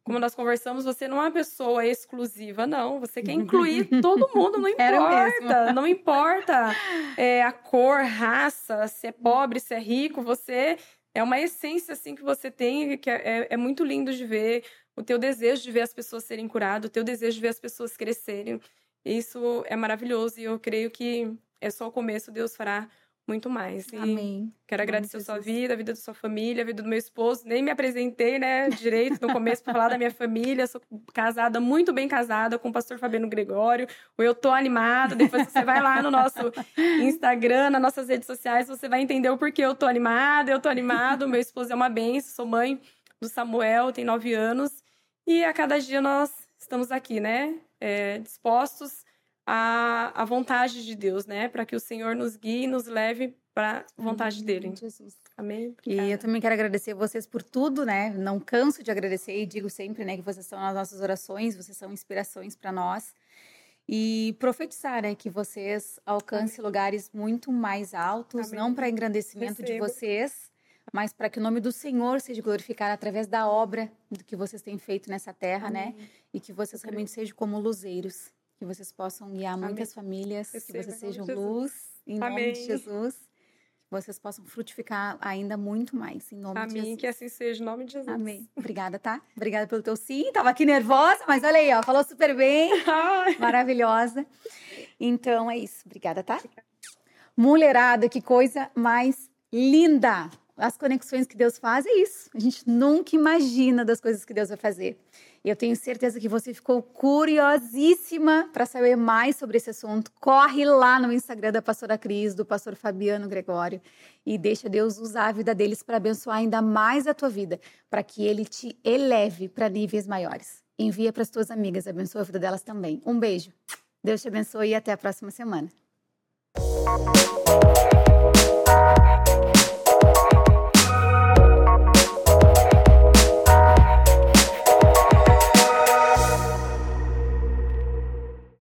como nós conversamos, você não é uma pessoa exclusiva, não. Você quer incluir todo mundo, não importa. Não importa é, a cor, raça, se é pobre, se é rico. Você é uma essência assim que você tem que é, é, é muito lindo de ver o teu desejo de ver as pessoas serem curadas, o teu desejo de ver as pessoas crescerem. Isso é maravilhoso e eu creio que é só o começo, Deus fará muito mais. E Amém. Quero agradecer a sua vida, a vida da sua família, a vida do meu esposo. Nem me apresentei, né, direito no começo para falar da minha família. Sou casada, muito bem casada, com o pastor Fabiano Gregório. Eu tô animada. Depois você vai lá no nosso Instagram, nas nossas redes sociais, você vai entender o porquê eu tô animada. Eu tô animado. Meu esposo é uma benção. Sou mãe do Samuel, tem nove anos. E a cada dia nós estamos aqui, né, é, dispostos a, a vontade de Deus, né? Para que o Senhor nos guie e nos leve para a vontade Amém, dele. Jesus. Amém. Obrigada. E eu também quero agradecer vocês por tudo, né? Não canso de agradecer e digo sempre, né, que vocês são nas nossas orações, vocês são inspirações para nós. E profetizar, né, que vocês alcancem Amém. lugares muito mais altos, Amém. não para engrandecimento Recebo. de vocês, mas para que o nome do Senhor seja glorificado através da obra que vocês têm feito nessa terra, né? E que vocês realmente sejam como luzeiros que vocês possam guiar muitas Amém. famílias, Receba, que vocês sejam luz, em Amém. nome de Jesus. Que vocês possam frutificar ainda muito mais, em nome Amém. de Jesus. que assim seja, em nome de Jesus. Amém. Obrigada, tá? Obrigada pelo teu sim. Tava aqui nervosa, mas olha aí, ó, falou super bem. Maravilhosa. Então é isso. Obrigada, tá? Mulherada, que coisa mais linda! As conexões que Deus faz é isso. A gente nunca imagina das coisas que Deus vai fazer. Eu tenho certeza que você ficou curiosíssima para saber mais sobre esse assunto. Corre lá no Instagram da pastora Cris, do pastor Fabiano Gregório, e deixa Deus usar a vida deles para abençoar ainda mais a tua vida, para que ele te eleve para níveis maiores. Envia para as tuas amigas, abençoa a vida delas também. Um beijo. Deus te abençoe e até a próxima semana.